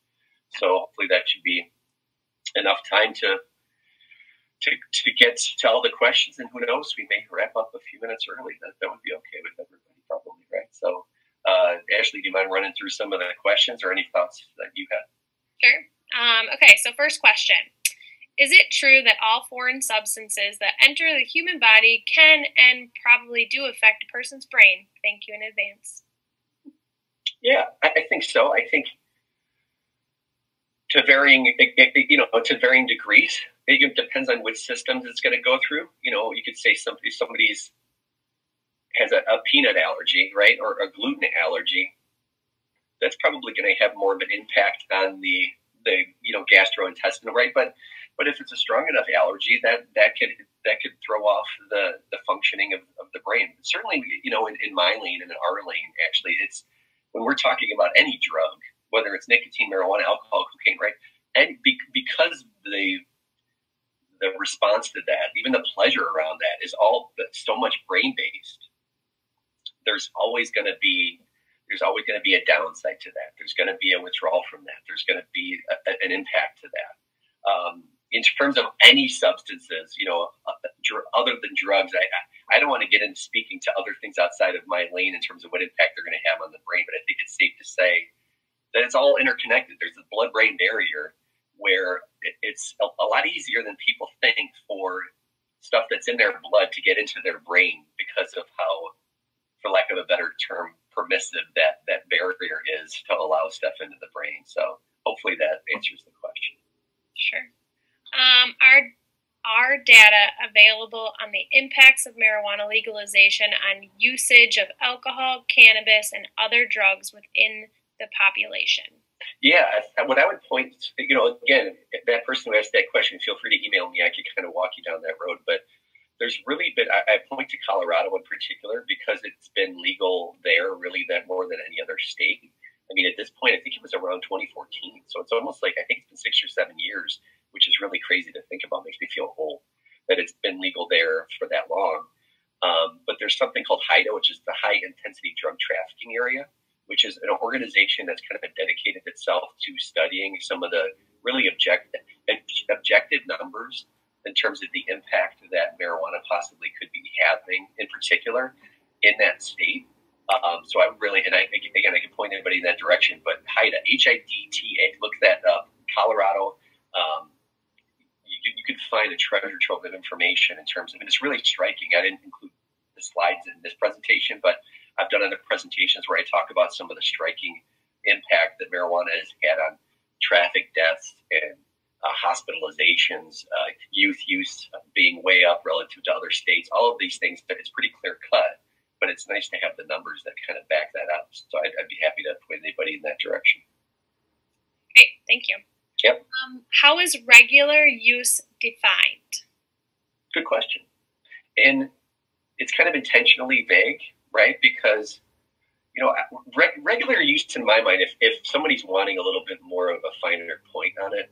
So hopefully that should be enough time to to, to get to all the questions. And who knows, we may wrap up a few minutes early. That, that would be okay with everybody, probably, right? So, uh, Ashley, do you mind running through some of the questions or any thoughts that you had? Sure. Um, okay, so first question. Is it true that all foreign substances that enter the human body can and probably do affect a person's brain? Thank you in advance. Yeah, I, think so. I think to varying, you know, to varying degrees it depends on which systems it's going to go through. You know, you could say somebody somebody's has a, a peanut allergy, right, or a gluten allergy. That's probably going to have more of an impact on the the you know gastrointestinal, right? But but if it's a strong enough allergy, that that could that could throw off the the functioning of, of the brain. Certainly, you know, in, in my lane and in our lane, actually, it's when we're talking about any drug, whether it's nicotine, marijuana, alcohol, cocaine, right? And be, because the the response to that, even the pleasure around that, is all so much brain based. There's always going to be there's always going to be a downside to that. There's going to be a withdrawal from that. There's going to be a, an impact to that. Um, in terms of any substances, you know, uh, other than drugs, I, I don't want to get into speaking to other things outside of my lane in terms of what impact they're going to have on the brain, but I think it's safe to say that it's all interconnected. There's a blood brain barrier where it's a, lot easier than people think for stuff that's in their blood to get into their brain because of how, for lack of a better term, permissive that that barrier is to allow stuff into the brain. So hopefully that answers the question. Um, are are data available on the impacts of marijuana legalization on usage of alcohol, cannabis, and other drugs within the population? Yeah, what I would point, you know, again, that person who asked that question, feel free to email me. I could kind of walk you down that road. But there's really been, I, I point to Colorado in particular because it's been legal there really that more than any other state. I mean, at this point, I think it was around 2014. So it's almost like, I think it's been six or seven years, which is really crazy to think about. Makes me feel old that it's been legal there for that long. Um, but there's something called HIDTA, which is the high intensity drug trafficking area which is an organization that's kind of dedicated itself to studying some of the really objective objective numbers in terms of the impact that marijuana possibly could be having, in particular, in that state. Um, so I really, and I again, I can point anybody in that direction, but HIDTA, H-I-D-T-A, look that up. Colorado, um, you, could find a treasure trove of information in terms of, and it's really striking. I didn't include the slides in this presentation, but I've done other presentations where I talk about some of the striking impact that marijuana has had on traffic deaths and uh, hospitalizations, uh, youth use being way up relative to other states. All of these things, but it's pretty clear cut, but it's nice to have the numbers that kind of back that up. So I'd, I'd be happy to point anybody in that direction. Great, thank you. Yep. Um, how is regular use defined? Good question. And it's kind of intentionally vague right? Because you know, re- regular use in my mind, if, if somebody's wanting a little bit more of a finer point on it,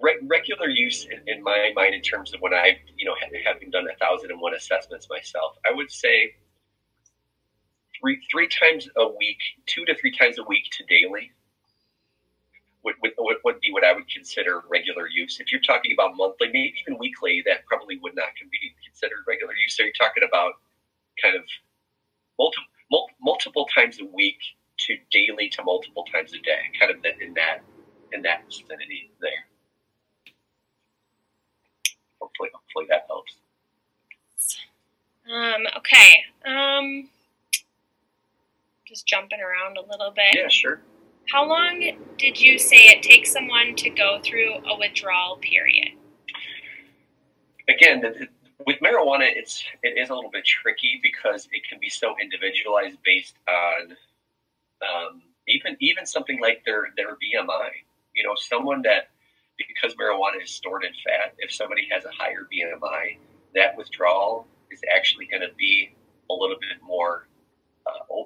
re- regular use in, in, my mind, in terms of when I, you know, having done a thousand and one assessments myself, I would say three three times a week, two to three times a week to daily would, would, would be what I would consider regular use. If you're talking about monthly, maybe even weekly, that probably would not be considered regular use. So you're talking about kind of multiple multiple times a week to daily to multiple times a day, kind of in that in that vicinity there. Hopefully, hopefully that helps. Um, okay. Um, just jumping around a little bit. Yeah, sure. How long did you say it takes someone to go through a withdrawal period? Again, the, with marijuana, it's it is a little bit tricky because it can be so individualized based on um, even even something like their their BMI. You know, someone that because marijuana is stored in fat, if somebody has a higher BMI, that withdrawal is actually going to be a little bit more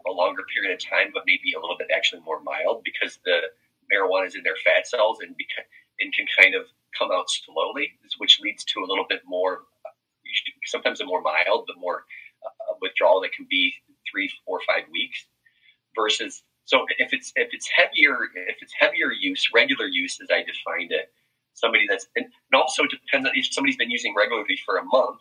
a longer period of time, but maybe a little bit actually more mild because the marijuana is in their fat cells and beca- and can kind of come out slowly, which leads to a little bit more, sometimes a more mild, but more uh, withdrawal that can be three, four, five weeks. Versus, so if it's if it's heavier, if it's heavier use, regular use as I defined it, somebody that's and also it depends on if somebody's been using regularly for a month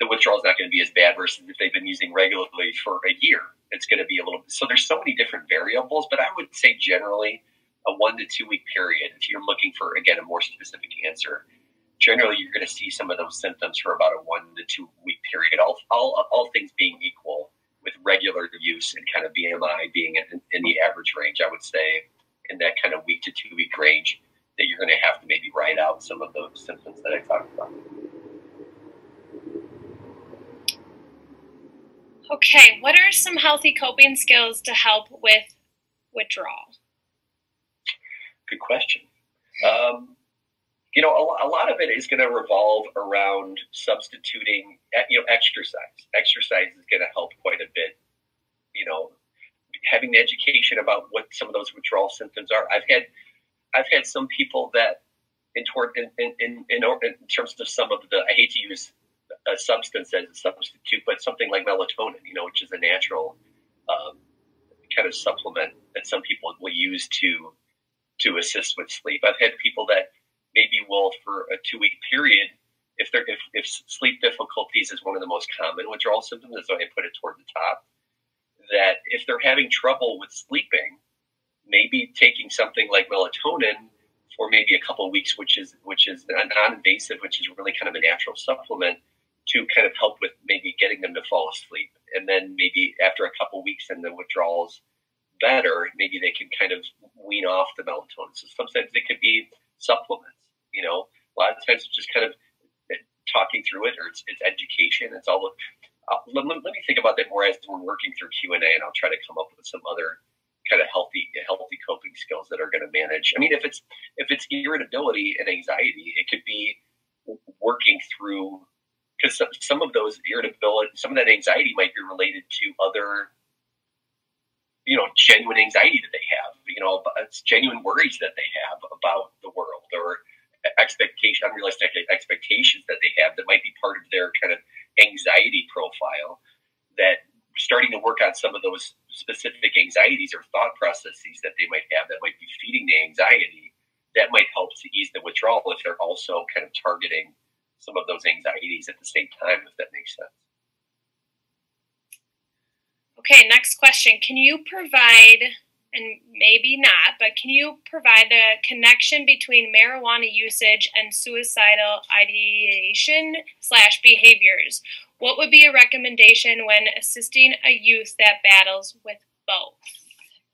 the withdrawal is not going to be as bad versus if they've been using regularly for a year. It's going to be a little bit. so there's so many different variables, but I would say generally a one to two week period. If you're looking for again a more specific answer, generally you're going to see some of those symptoms for about a one to two week period. All all, all things being equal, with regular use and kind of BMI being in, in the average range, I would say in that kind of week to two week range that you're going to have to maybe write out some of those symptoms that I talked about. Okay, what are some healthy coping skills to help with withdrawal? Good question. Um, you know, a, a, lot of it is going to revolve around substituting, you know, exercise. Exercise is going to help quite a bit. You know, having the education about what some of those withdrawal symptoms are. I've had, I've had some people that, in, toward, in, in, in, in terms of some of the, I hate to use a substance as a substitute, but something like melatonin, you know, which is a natural um, kind of supplement that some people will use to to assist with sleep. I've had people that maybe will for a two week period, if they're if, if sleep difficulties is one of the most common withdrawal symptoms, so I put it toward the top. That if they're having trouble with sleeping, maybe taking something like melatonin for maybe a couple weeks, which is which is non-invasive, which is really kind of a natural supplement, to kind of help with maybe getting them to fall asleep. And then maybe after a couple weeks and the withdrawals better, maybe they can kind of wean off the melatonin. So sometimes it could be supplements, you know, a lot of times it's just kind of talking through it or it's, it's education. It's all, uh, let, let, me think about that more as we're working through Q and A and I'll try to come up with some other kind of healthy, healthy coping skills that are going to manage. I mean, if it's, if it's irritability and anxiety, it could be working through because some, of those irritability, some of that anxiety might be related to other, you know, genuine anxiety that they have, you know, it's genuine worries that they have about the world or expectation, unrealistic expectations that they have that might be part of their kind of anxiety profile that starting to work on some of those specific anxieties or thought processes that they might have that might be feeding the anxiety that might help to ease the withdrawal if they're also kind of targeting some of those anxieties at the same time, if that makes sense. Okay, next question. Can you provide, and maybe not, but can you provide a connection between marijuana usage and suicidal ideation slash behaviors? What would be a recommendation when assisting a youth that battles with both?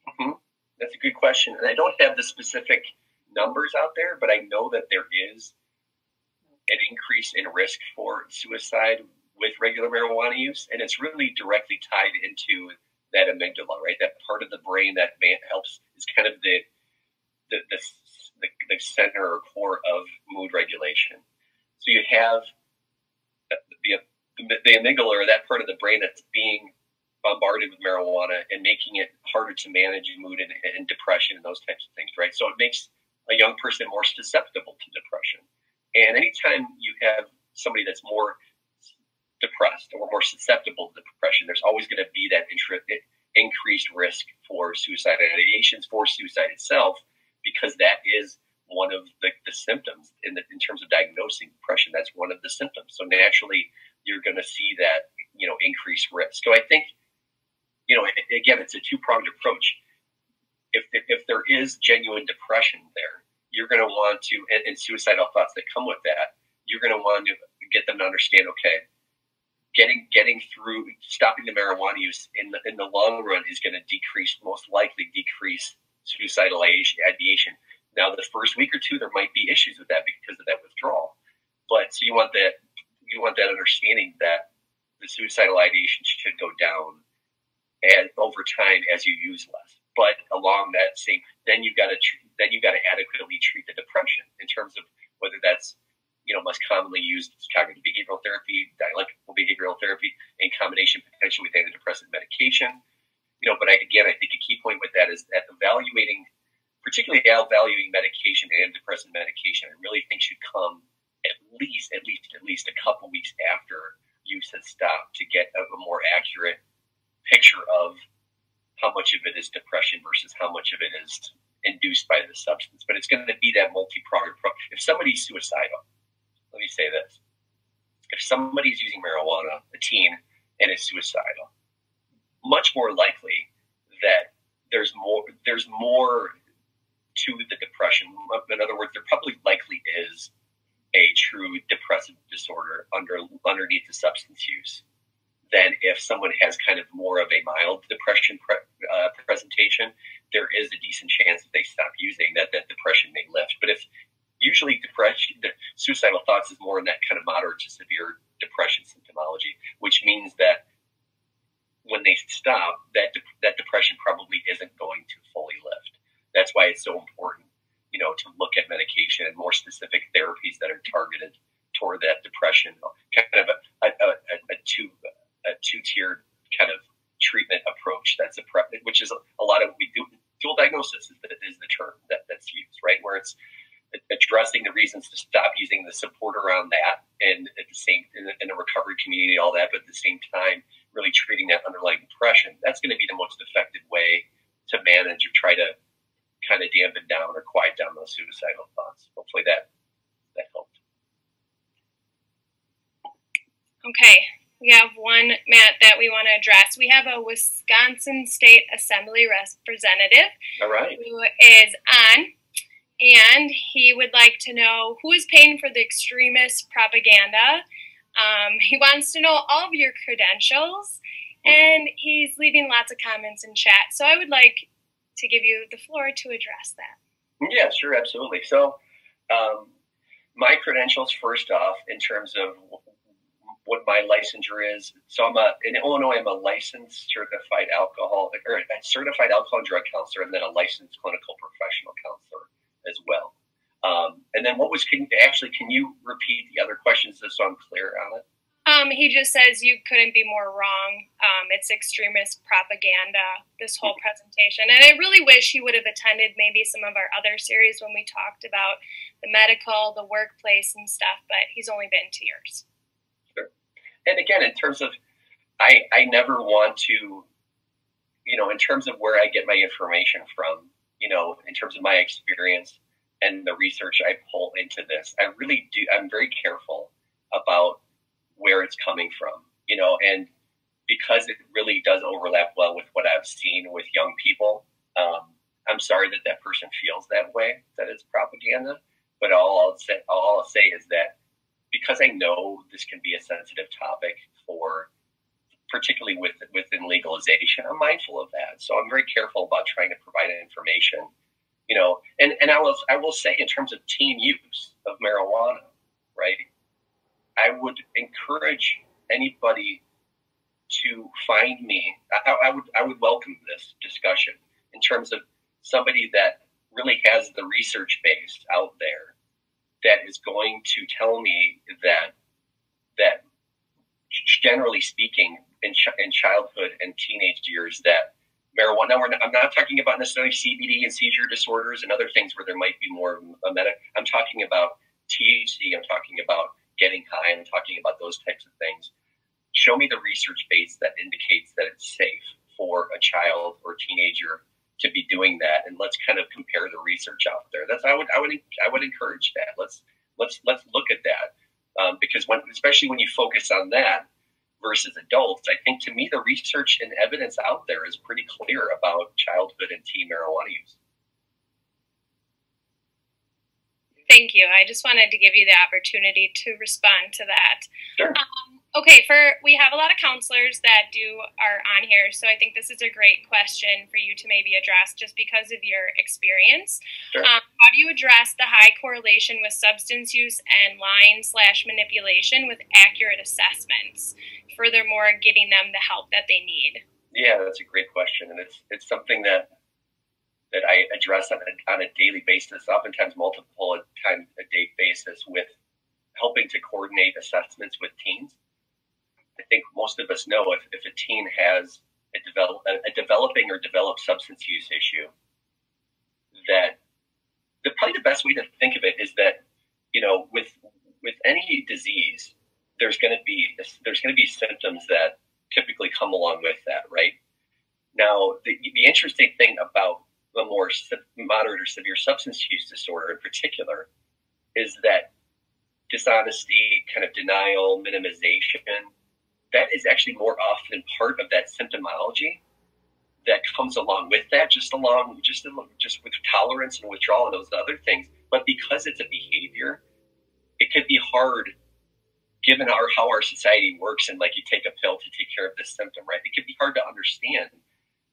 Mm-hmm. That's a good question. And I don't have the specific numbers out there, but I know that there is an increase in risk for suicide with regular marijuana use, and it's really directly tied into that amygdala, right? That part of the brain that helps is kind of the the, the the, the center or core of mood regulation. So you have the, the, the amygdala, or that part of the brain that's being bombarded with marijuana and making it harder to manage mood and, and depression and those types of things, right? So it makes a young person more susceptible to depression. And anytime you have somebody that's more depressed or more susceptible to depression, there's always going to be that increased risk for suicide ideations, for suicide itself, because that is one of the, the symptoms in, the, in terms of diagnosing depression. That's one of the symptoms. So naturally, you're going to see that you know increased risk. So I think you know again, it's a two pronged approach. If, if, if there is genuine depression there, you're going to want to, and, and suicidal thoughts that come with that, you're going to want to get them to understand, okay, getting getting through stopping the marijuana use in the, in the long run is going to decrease, most likely decrease suicidal ideation. Now, the first week or two, there might be issues with that because of that withdrawal. But so you want that you want that understanding that the suicidal ideation should go down and over time as you use less. But along that same, then you've got to then you've got to adequately treat the depression in terms of whether that's you know, most commonly used cognitive behavioral therapy, dialectical behavioral therapy, in combination potentially with antidepressant medication. You know, but I, again, I think a key point with that is that evaluating, particularly evaluating medication and antidepressant medication, I really think should come at least, at least, at least a couple weeks after use has stopped to get a, a more accurate picture of how much of it is depression versus how much of it is induced by the substance. But it's going to be that multi-pronged approach. If somebody's suicidal, let me say this. If somebody's using marijuana, a teen, and is suicidal, much more likely that there's more there's more to the depression. In other words, there probably likely is a true depressive disorder under underneath the substance use than if someone has kind of more of a mild depression pre, uh, presentation. There is a decent chance if they stop using that that depression may lift. But if usually depression, suicidal thoughts is more in that kind of moderate to severe depression symptomology, which means that when they stop, that de- that depression probably isn't going to fully lift. That's why it's so important, you know, to look at medication and more specific therapies that are targeted toward that depression, kind of a, a, a, a two a two tiered kind of treatment approach. That's a pre- which is a, a lot of we do. Dual diagnosis is the, is the term that, that's used, right? Where it's addressing the reasons to stop using the support around that and at the same in the, in the, recovery community all that but at the same time really treating that underlying depression that's going to be the most effective way to manage or try to kind of dampen down or quiet down those suicidal thoughts hopefully that that helped okay we have one matt that we want to address we have a wisconsin state assembly representative all right who is on and he would like to know who is paying for the extremist propaganda. Um, he wants to know all of your credentials, and he's leaving lots of comments in chat. So I would like to give you the floor to address that. Yeah, sure, absolutely. So, um, my credentials, first off, in terms of what my licensure is. So I'm a in Illinois. I'm a licensed certified alcohol or a certified alcohol and drug counselor, and then a licensed clinical professional counselor as well. Um, and then what was can actually can you repeat the other questions just so I'm clear on it? Um, he just says you couldn't be more wrong. Um, it's extremist propaganda, this whole presentation. And I really wish he would have attended maybe some of our other series when we talked about the medical, the workplace, and stuff, but he's only been to yours. And again, in terms of, I, I never want to, you know, in terms of where I get my information from, you know, in terms of my experience, and the research I pull into this, I really do. I'm very careful about where it's coming from, you know, and because it really does overlap well with what I've seen with young people. Um, I'm sorry that that person feels that way, that it's propaganda. But all I'll say, all I'll say is that because I know this can be a sensitive topic for, particularly with within legalization, I'm mindful of that. So I'm very careful about trying to provide information you know, and, and I will I will say in terms of teen use of marijuana, right? I would encourage anybody to find me. I, I would I would welcome this discussion in terms of somebody that really has the research base out there that is going to tell me that that generally speaking in, ch- in childhood and teenage years that marijuana. Not, I'm not talking about necessarily CBD and seizure disorders and other things where there might be more a meta. I'm talking about THC. I'm talking about getting high. I'm talking about those types of things. Show me the research base that indicates that it's safe for a child or teenager to be doing that, and let's kind of compare the research out there. That's I would I would I would encourage that. Let's let's let's look at that um, because when especially when you focus on that, versus adults, I think to me the research and evidence out there is pretty clear about childhood and teen marijuana use. Thank you. I just wanted to give you the opportunity to respond to that. Sure. Um, okay, for we have a lot of counselors that do are on here, so I think this is a great question for you to maybe address just because of your experience. Sure. Um, how do you address the high correlation with substance use and lying slash manipulation with accurate assessments? furthermore getting them the help that they need? Yeah, that's a great question, and it's it's something that that I address on a, on a daily basis, oftentimes multiple times a day basis with helping to coordinate assessments with teens. I think most of us know if, if a teen has a, develop, a developing or developed substance use issue, that the, probably the best way to think of it is that, you know, with, with any disease, there's going to be, there's going to be symptoms that typically come along with that, right? Now, the, the interesting thing about the more moderate or severe substance use disorder in particular is that dishonesty, kind of denial, minimization, that is actually more often part of that symptomology that comes along with that, just along just just with tolerance and withdrawal and those other things. But because it's a behavior, it could be hard, given our how our society works, and like you take a pill to take care of this symptom, right? It could be hard to understand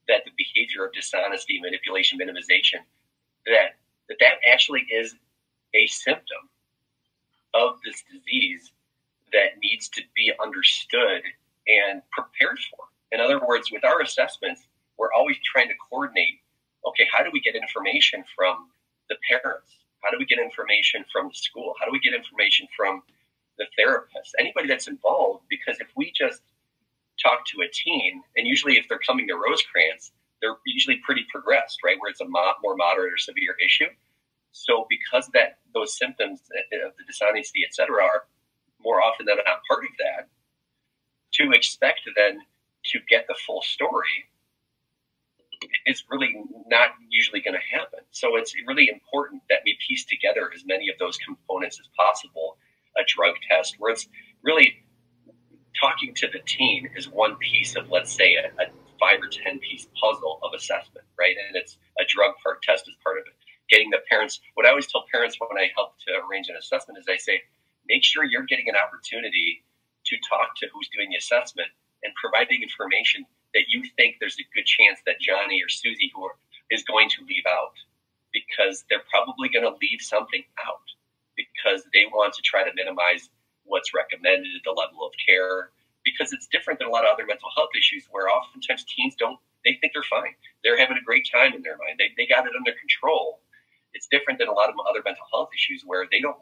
that the behavior of dishonesty, manipulation, minimization, that that, that actually is a symptom of this disease that needs to be understood and prepared for. In other words, with our assessments, we're always trying to coordinate okay, how do we get information from the parents? How do we get information from the school? How do we get information from the therapist? Anybody that's involved, because if we just talk to a teen, and usually if they're coming to Rosecrance, they're usually pretty progressed, right? Where it's a mo- more moderate or severe issue. So because that those symptoms eh, eh, of the dishonesty, et cetera, are more often than not part of that, to expect then to get the full story is really not usually going to happen. So it's really important that we piece together as many of those components as possible. A drug test, where it's really talking to the teen is one piece of, let's say, a, a five or 10 piece puzzle of assessment, right? And it's a drug part test is part of it. Getting the parents, what I always tell parents when I help to arrange an assessment is I say, make sure you're getting an opportunity to talk to who's doing the assessment and providing information that you think there's a good chance that Johnny or Susie who are, is going to leave out because they're probably going to leave something out because they want to try to minimize what's recommended, the level of care, because it's different than a lot of other mental health issues where oftentimes teens don't, they think they're fine. They're having a great time in their mind. They, they got it under control. It's different than a lot of other mental health issues where they don't,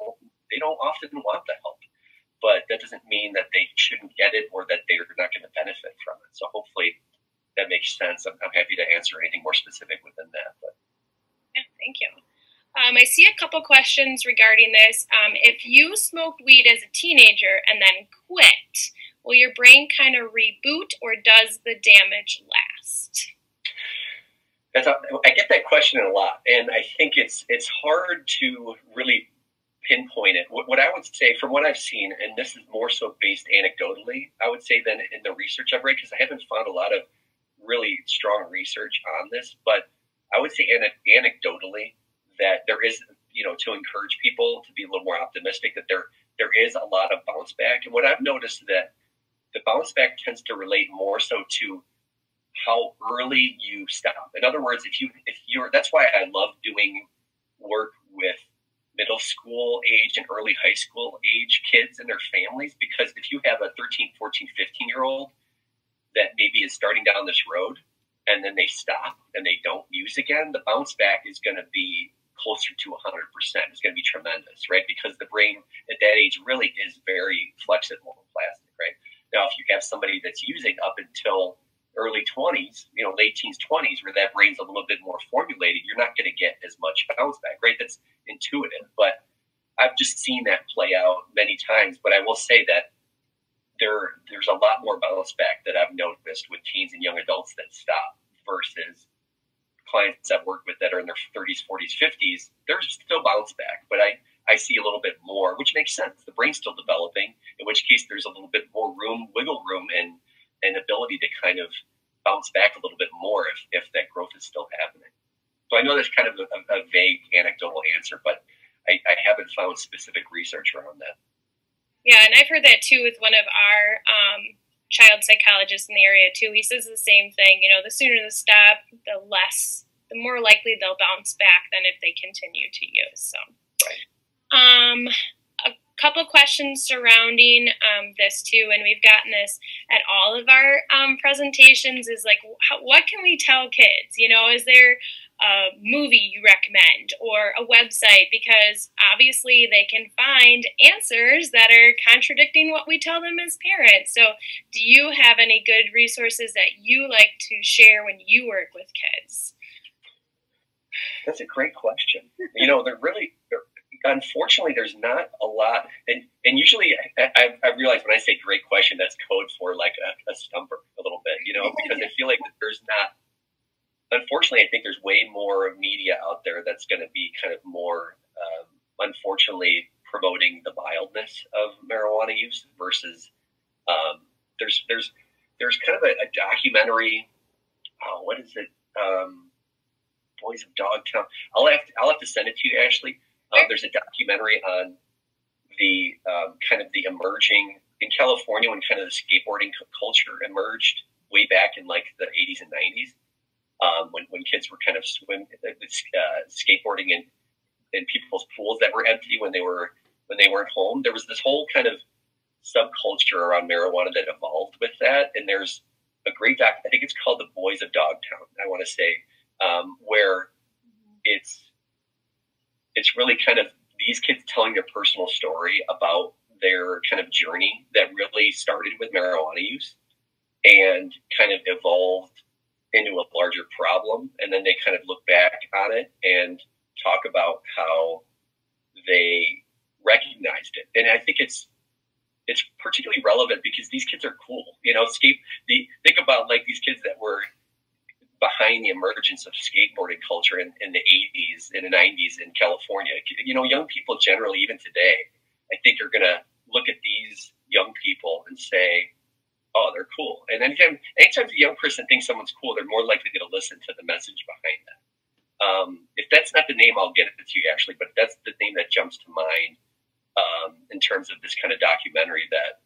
they don't often want the help, but that doesn't mean that they shouldn't get it or that they're not going to benefit from it. So hopefully that makes sense. I'm, I'm happy to answer anything more specific within that, but. Yeah, thank you. Um, I see a couple questions regarding this. Um, if you smoked weed as a teenager and then quit, will your brain kind of reboot or does the damage last? That's a, I get that question a lot, and I think it's it's hard to really pinpoint it. What, what, I would say, from what I've seen, and this is more so based anecdotally, I would say than in the research I've read, because I haven't found a lot of really strong research on this, but I would say anecdotally, that there is, you know, to encourage people to be a little more optimistic that there there is a lot of bounce back. And what I've noticed that the bounce back tends to relate more so to how early you stop. In other words, if you if you're that's why I love doing work with middle school age and early high school age kids and their families because if you have a 13, 14, 15 year old that maybe is starting down this road and then they stop and they don't use again, the bounce back is going to be closer to 100%. It's going to be tremendous, right? Because the brain at that age really is very flexible and plastic, right? Now, if you have somebody that's using up until early 20s, you know, late teens, 20s, where that brain's a little bit more formulated, you're not going to get as much bounce back, right? That's intuitive. But I've just seen that play out many times. But I will say that there there's a lot more bounce back that I've noticed with teens and young adults that stop versus clients I've worked with that are in their 30s, 40s, 50s, there's still bounce back, but I, I see a little bit more, which makes sense. The brain's still developing, in which case there's a little bit more room, wiggle room, and an ability to kind of bounce back a little bit more if, if that growth is still happening. So I know that's kind of a, a vague anecdotal answer, but I, I haven't found specific research around that. Yeah, and I've heard that too with one of our um, child psychologists in the area too. He says the same thing. You know, the sooner they stop, the less, the more likely they'll bounce back than if they continue to use. So, um, a couple questions surrounding um, this too, and we've gotten this at all of our um, presentations. Is like, what can we tell kids? You know, is there a movie you recommend or a website because obviously they can find answers that are contradicting what we tell them as parents. So, do you have any good resources that you like to share when you work with kids? That's a great question. You know, they're really, unfortunately, there's not a lot. And, and usually I, I, I, realize when I say great question, that's code for like a, a stumper a little bit, you know, because I feel like there's not, unfortunately, I think there's way more media out there that's going to be kind of more, um, unfortunately, promoting the mildness of marijuana use versus um, there's there's there's kind of a, a documentary. Oh, what is it? Um, Boys of Dogtown. I'll have to, I'll have to send it to you, Ashley. Um, there's a documentary on the um, kind of the emerging in California when kind of the skateboarding culture emerged way back in like the 80s and 90s. Um, when, when kids were kind of swim uh, uh, skateboarding in in people's pools that were empty when they were when they weren't home. There was this whole kind of subculture around marijuana that evolved with that. And there's a great doc. I think it's called The Boys of Dogtown. I want to say um, where it's it's really kind of these kids telling their personal story about their kind of journey that really started with marijuana use and kind of evolved into a larger problem. And then they kind of look back on it and talk about how they recognized it. And I think it's it's particularly relevant because these kids are cool. You know, skate. The, think about like these kids that were behind the emergence of skateboarding culture in, in the 80s and the 90s in California. You know, young people generally, even today, I think are going to look at these young people and say, oh, they're cool. And anytime, anytime a young person thinks someone's cool, they're more likely to listen to the message behind that. Um, if that's not the name, I'll get it to you Ashley, but that's the name that jumps to mind um, in terms of this kind of documentary that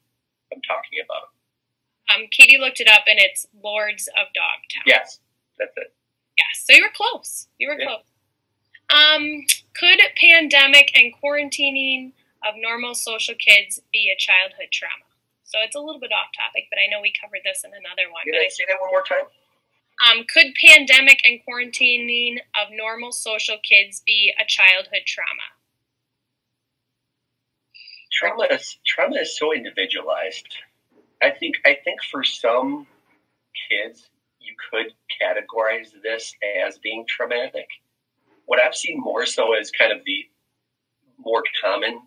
I'm talking about. Um, Katie looked it up, and it's Lords of Dogtown. Yes, that's it. Yes, so you were close. You were yeah. close. Um, could pandemic and quarantining of normal social kids be a childhood trauma? So it's a little bit off topic, but I know we covered this in another one. Can I say that one more time? Um, could pandemic and quarantining of normal social kids be a childhood trauma? Trauma is trauma is so individualized. I think I think for some kids you could categorize this as being traumatic. What I've seen more so is kind of the more common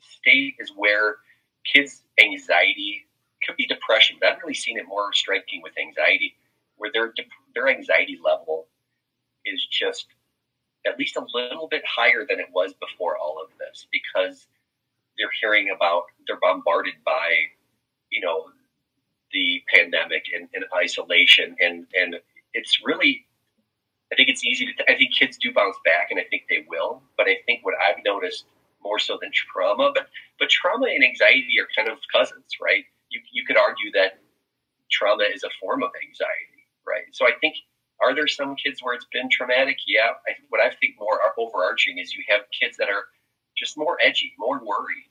state is where kids' anxiety could be depression, but I've really seen it more striking with anxiety, where their their anxiety level is just at least a little bit higher than it was before all of this because they're hearing about they're bombarded by you know the pandemic and, and isolation and and it's really I think it's easy to I think kids do bounce back and I think they will but I think what I've noticed more so than trauma but but trauma and anxiety are kind of cousins right you, you could argue that trauma is a form of anxiety, right? So I think, are there some kids where it's been traumatic? Yeah. I, what I think more overarching is you have kids that are just more edgy, more worried,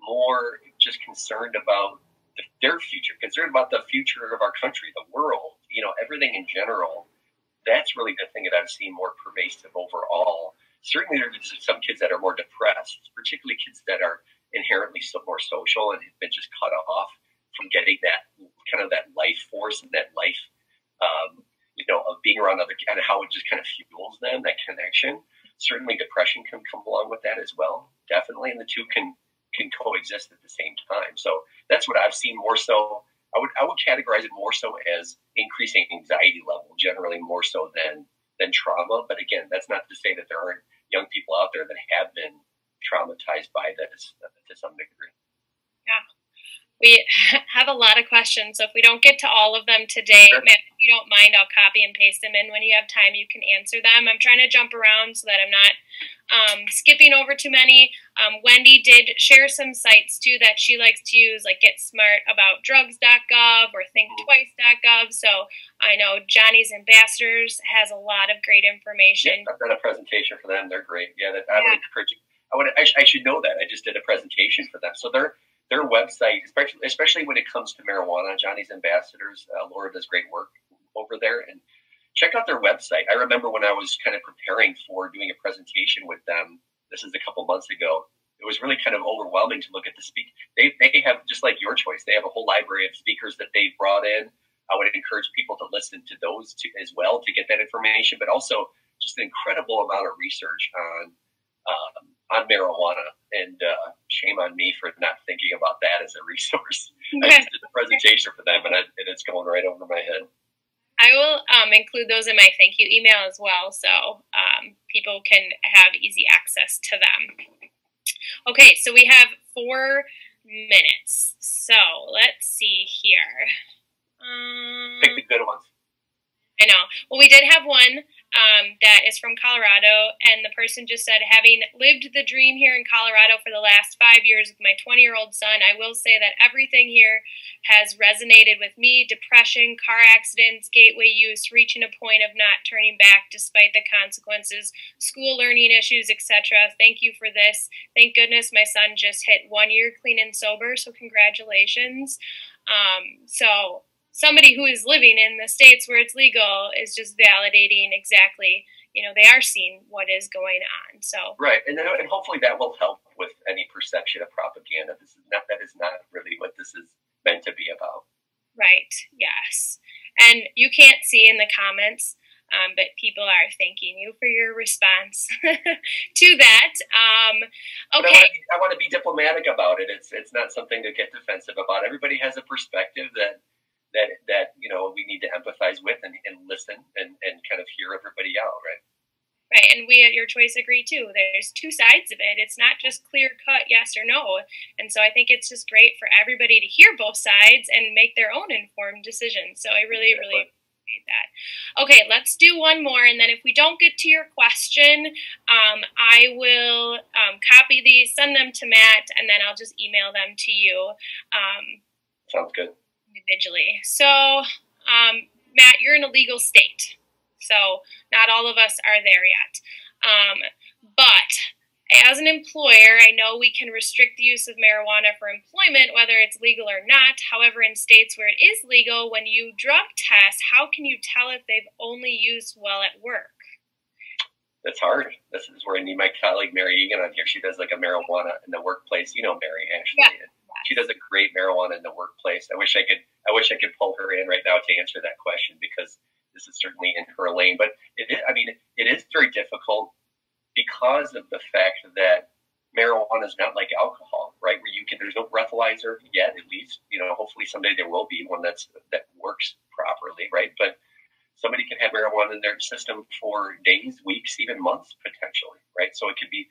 more just concerned about their future, concerned about the future of our country, the world, you know, everything in general. That's really the thing that I've seen more pervasive overall. Certainly, there's some kids that are more depressed, particularly kids that are inherently more social and have been just cut off from getting that kind of that life force and that life, um, you know, of being around other kids and how it just kind of fuels them that connection. Certainly, depression can come along with that as well. Definitely, and the two can can coexist at the same time. So that's what I've seen more so. I would I would categorize it more so as increasing anxiety level, generally more so than than trauma. But again, that's not to say that there aren't young people out there that have been traumatized by this to some degree. Yeah we have a lot of questions. So if we don't get to all of them today, sure. if you don't mind, I'll copy and paste them in. When you have time, you can answer them. I'm trying to jump around so that I'm not um, skipping over too many. Um, Wendy did share some sites too that she likes to use, like Get Smart About Drugs.gov or ThinkTwice.gov. So I know Johnny's Ambassadors has a lot of great information. Yeah, I've done a presentation for them. They're great. Yeah, that, I yeah. would encourage you. I would. I, sh- I should know that. I just did a presentation for them. So they're their website, especially especially when it comes to marijuana. Johnny's Ambassadors, uh, Laura does great work over there, and check out their website. I remember when I was kind of preparing for doing a presentation with them. This is a couple months ago. It was really kind of overwhelming to look at the speak. They they have just like your choice. They have a whole library of speakers that they've brought in. I would encourage people to listen to those to, as well to get that information, but also just an incredible amount of research on um, on marijuana. And uh, shame on me for not thinking about that as a resource. I just did the presentation for them, and, I, and it's going right over my head. I will um, include those in my thank you email as well, so um, people can have easy access to them. Okay, so we have four minutes. So let's see here. Um, Pick the good ones. I know. Well, we did have one um, that is from Colorado, and the person just said, having lived the dream here in Colorado for the last five years with my 20 year old son, I will say that everything here has resonated with me depression, car accidents, gateway use, reaching a point of not turning back despite the consequences, school learning issues, etc. Thank you for this. Thank goodness my son just hit one year clean and sober, so congratulations. Um, so somebody who is living in the states where it's legal is just validating exactly you know they are seeing what is going on so right and, then, and hopefully that will help with any perception of propaganda this is not that is not really what this is meant to be about right yes and you can't see in the comments um, but people are thanking you for your response to that. Um, okay, I want, to be diplomatic about it. It's it's not something to get defensive about. Everybody has a perspective that that that you know we need to empathize with and, and listen and, and kind of hear everybody out, right? Right, and we at Your Choice agree too. There's two sides of it. It's not just clear cut yes or no. And so I think it's just great for everybody to hear both sides and make their own informed decisions. So I really, really appreciate that. Okay, let's do one more, and then if we don't get to your question, um, I will um, copy these, send them to Matt, and then I'll just email them to you. Um, Sounds good individually. So, um, Matt, you're in a legal state. So, not all of us are there yet. Um, but as an employer, I know we can restrict the use of marijuana for employment, whether it's legal or not. However, in states where it is legal, when you drug test, how can you tell if they've only used while at work? That's hard. This is where I need my colleague Mary Egan on here. She does like a marijuana in the workplace. You know Mary, Ashley. Yeah. She does a great marijuana in the workplace. I wish I could. I wish I could pull her in right now to answer that question because this is certainly in her lane. But it is, I mean, it is very difficult because of the fact that marijuana is not like alcohol, right? Where you can, there's no breathalyzer yet, at least, you know, hopefully someday there will be one that's, that works properly, right? But somebody can have marijuana in their system for days, weeks, even months potentially, right? So it could be,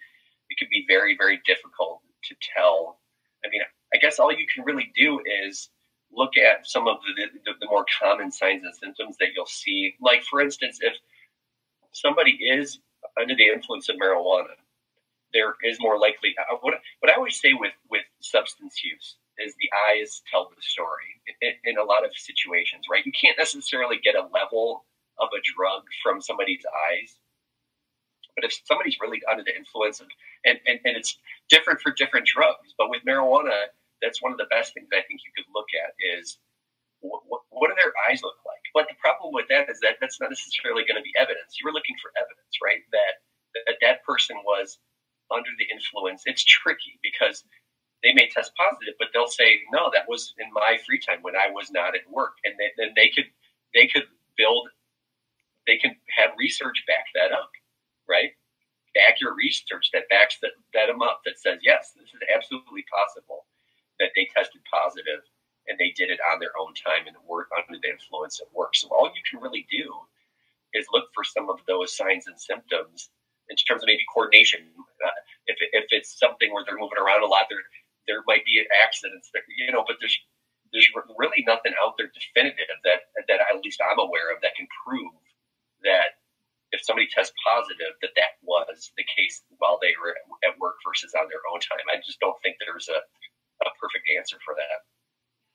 it could be very, very difficult to tell. I mean, I guess all you can really do is look at some of the, the, the, more common signs and symptoms that you'll see. Like, for instance, if somebody is under the influence of marijuana, there is more likely. Uh, what, what I always say with, with substance use is the eyes tell the story in, in a lot of situations, right? You can't necessarily get a level of a drug from somebody's eyes. But if somebody's really under the influence of, and, and, and it's different for different drugs, but with marijuana, that's one of the best things I think you could look at is what, what, what do their eyes look like? But the problem with that is that that's not necessarily going to be evidence. You were looking for evidence, right? That, that that person was under the influence. It's tricky because they may test positive, but they'll say, "No, that was in my free time when I was not at work," and then they could they could build, they can have research back that up, right? Accurate research that backs that, that them up that says, "Yes, this is absolutely possible." That they tested positive and they did it on their own time and work under the influence of work. So all you can really do is look for some of those signs and symptoms in terms of maybe coordination. Uh, if, if it's something where they're moving around a lot, there there might be accidents, that, you know, but there's there's really nothing out there definitive that that at least I'm aware of that can prove that if somebody tests positive that that was the case while they were at work versus on their own time. I just don't think there's a a perfect answer for that.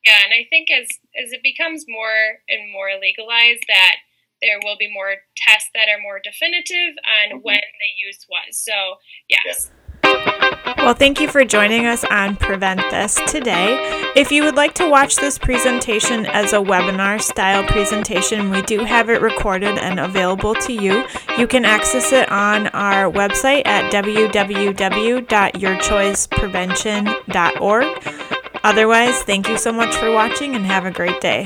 Yeah, and I think as as it becomes more and more legalized, that there will be more tests that are more definitive on mm-hmm. when the use was. So yes. Yeah. Well, thank you for joining us on Prevent This today. If you would like to watch this presentation as a webinar style presentation, we do have it recorded and available to you. You can access it on our website at www.yourchoiceprevention.org. Otherwise, thank you so much for watching and have a great day.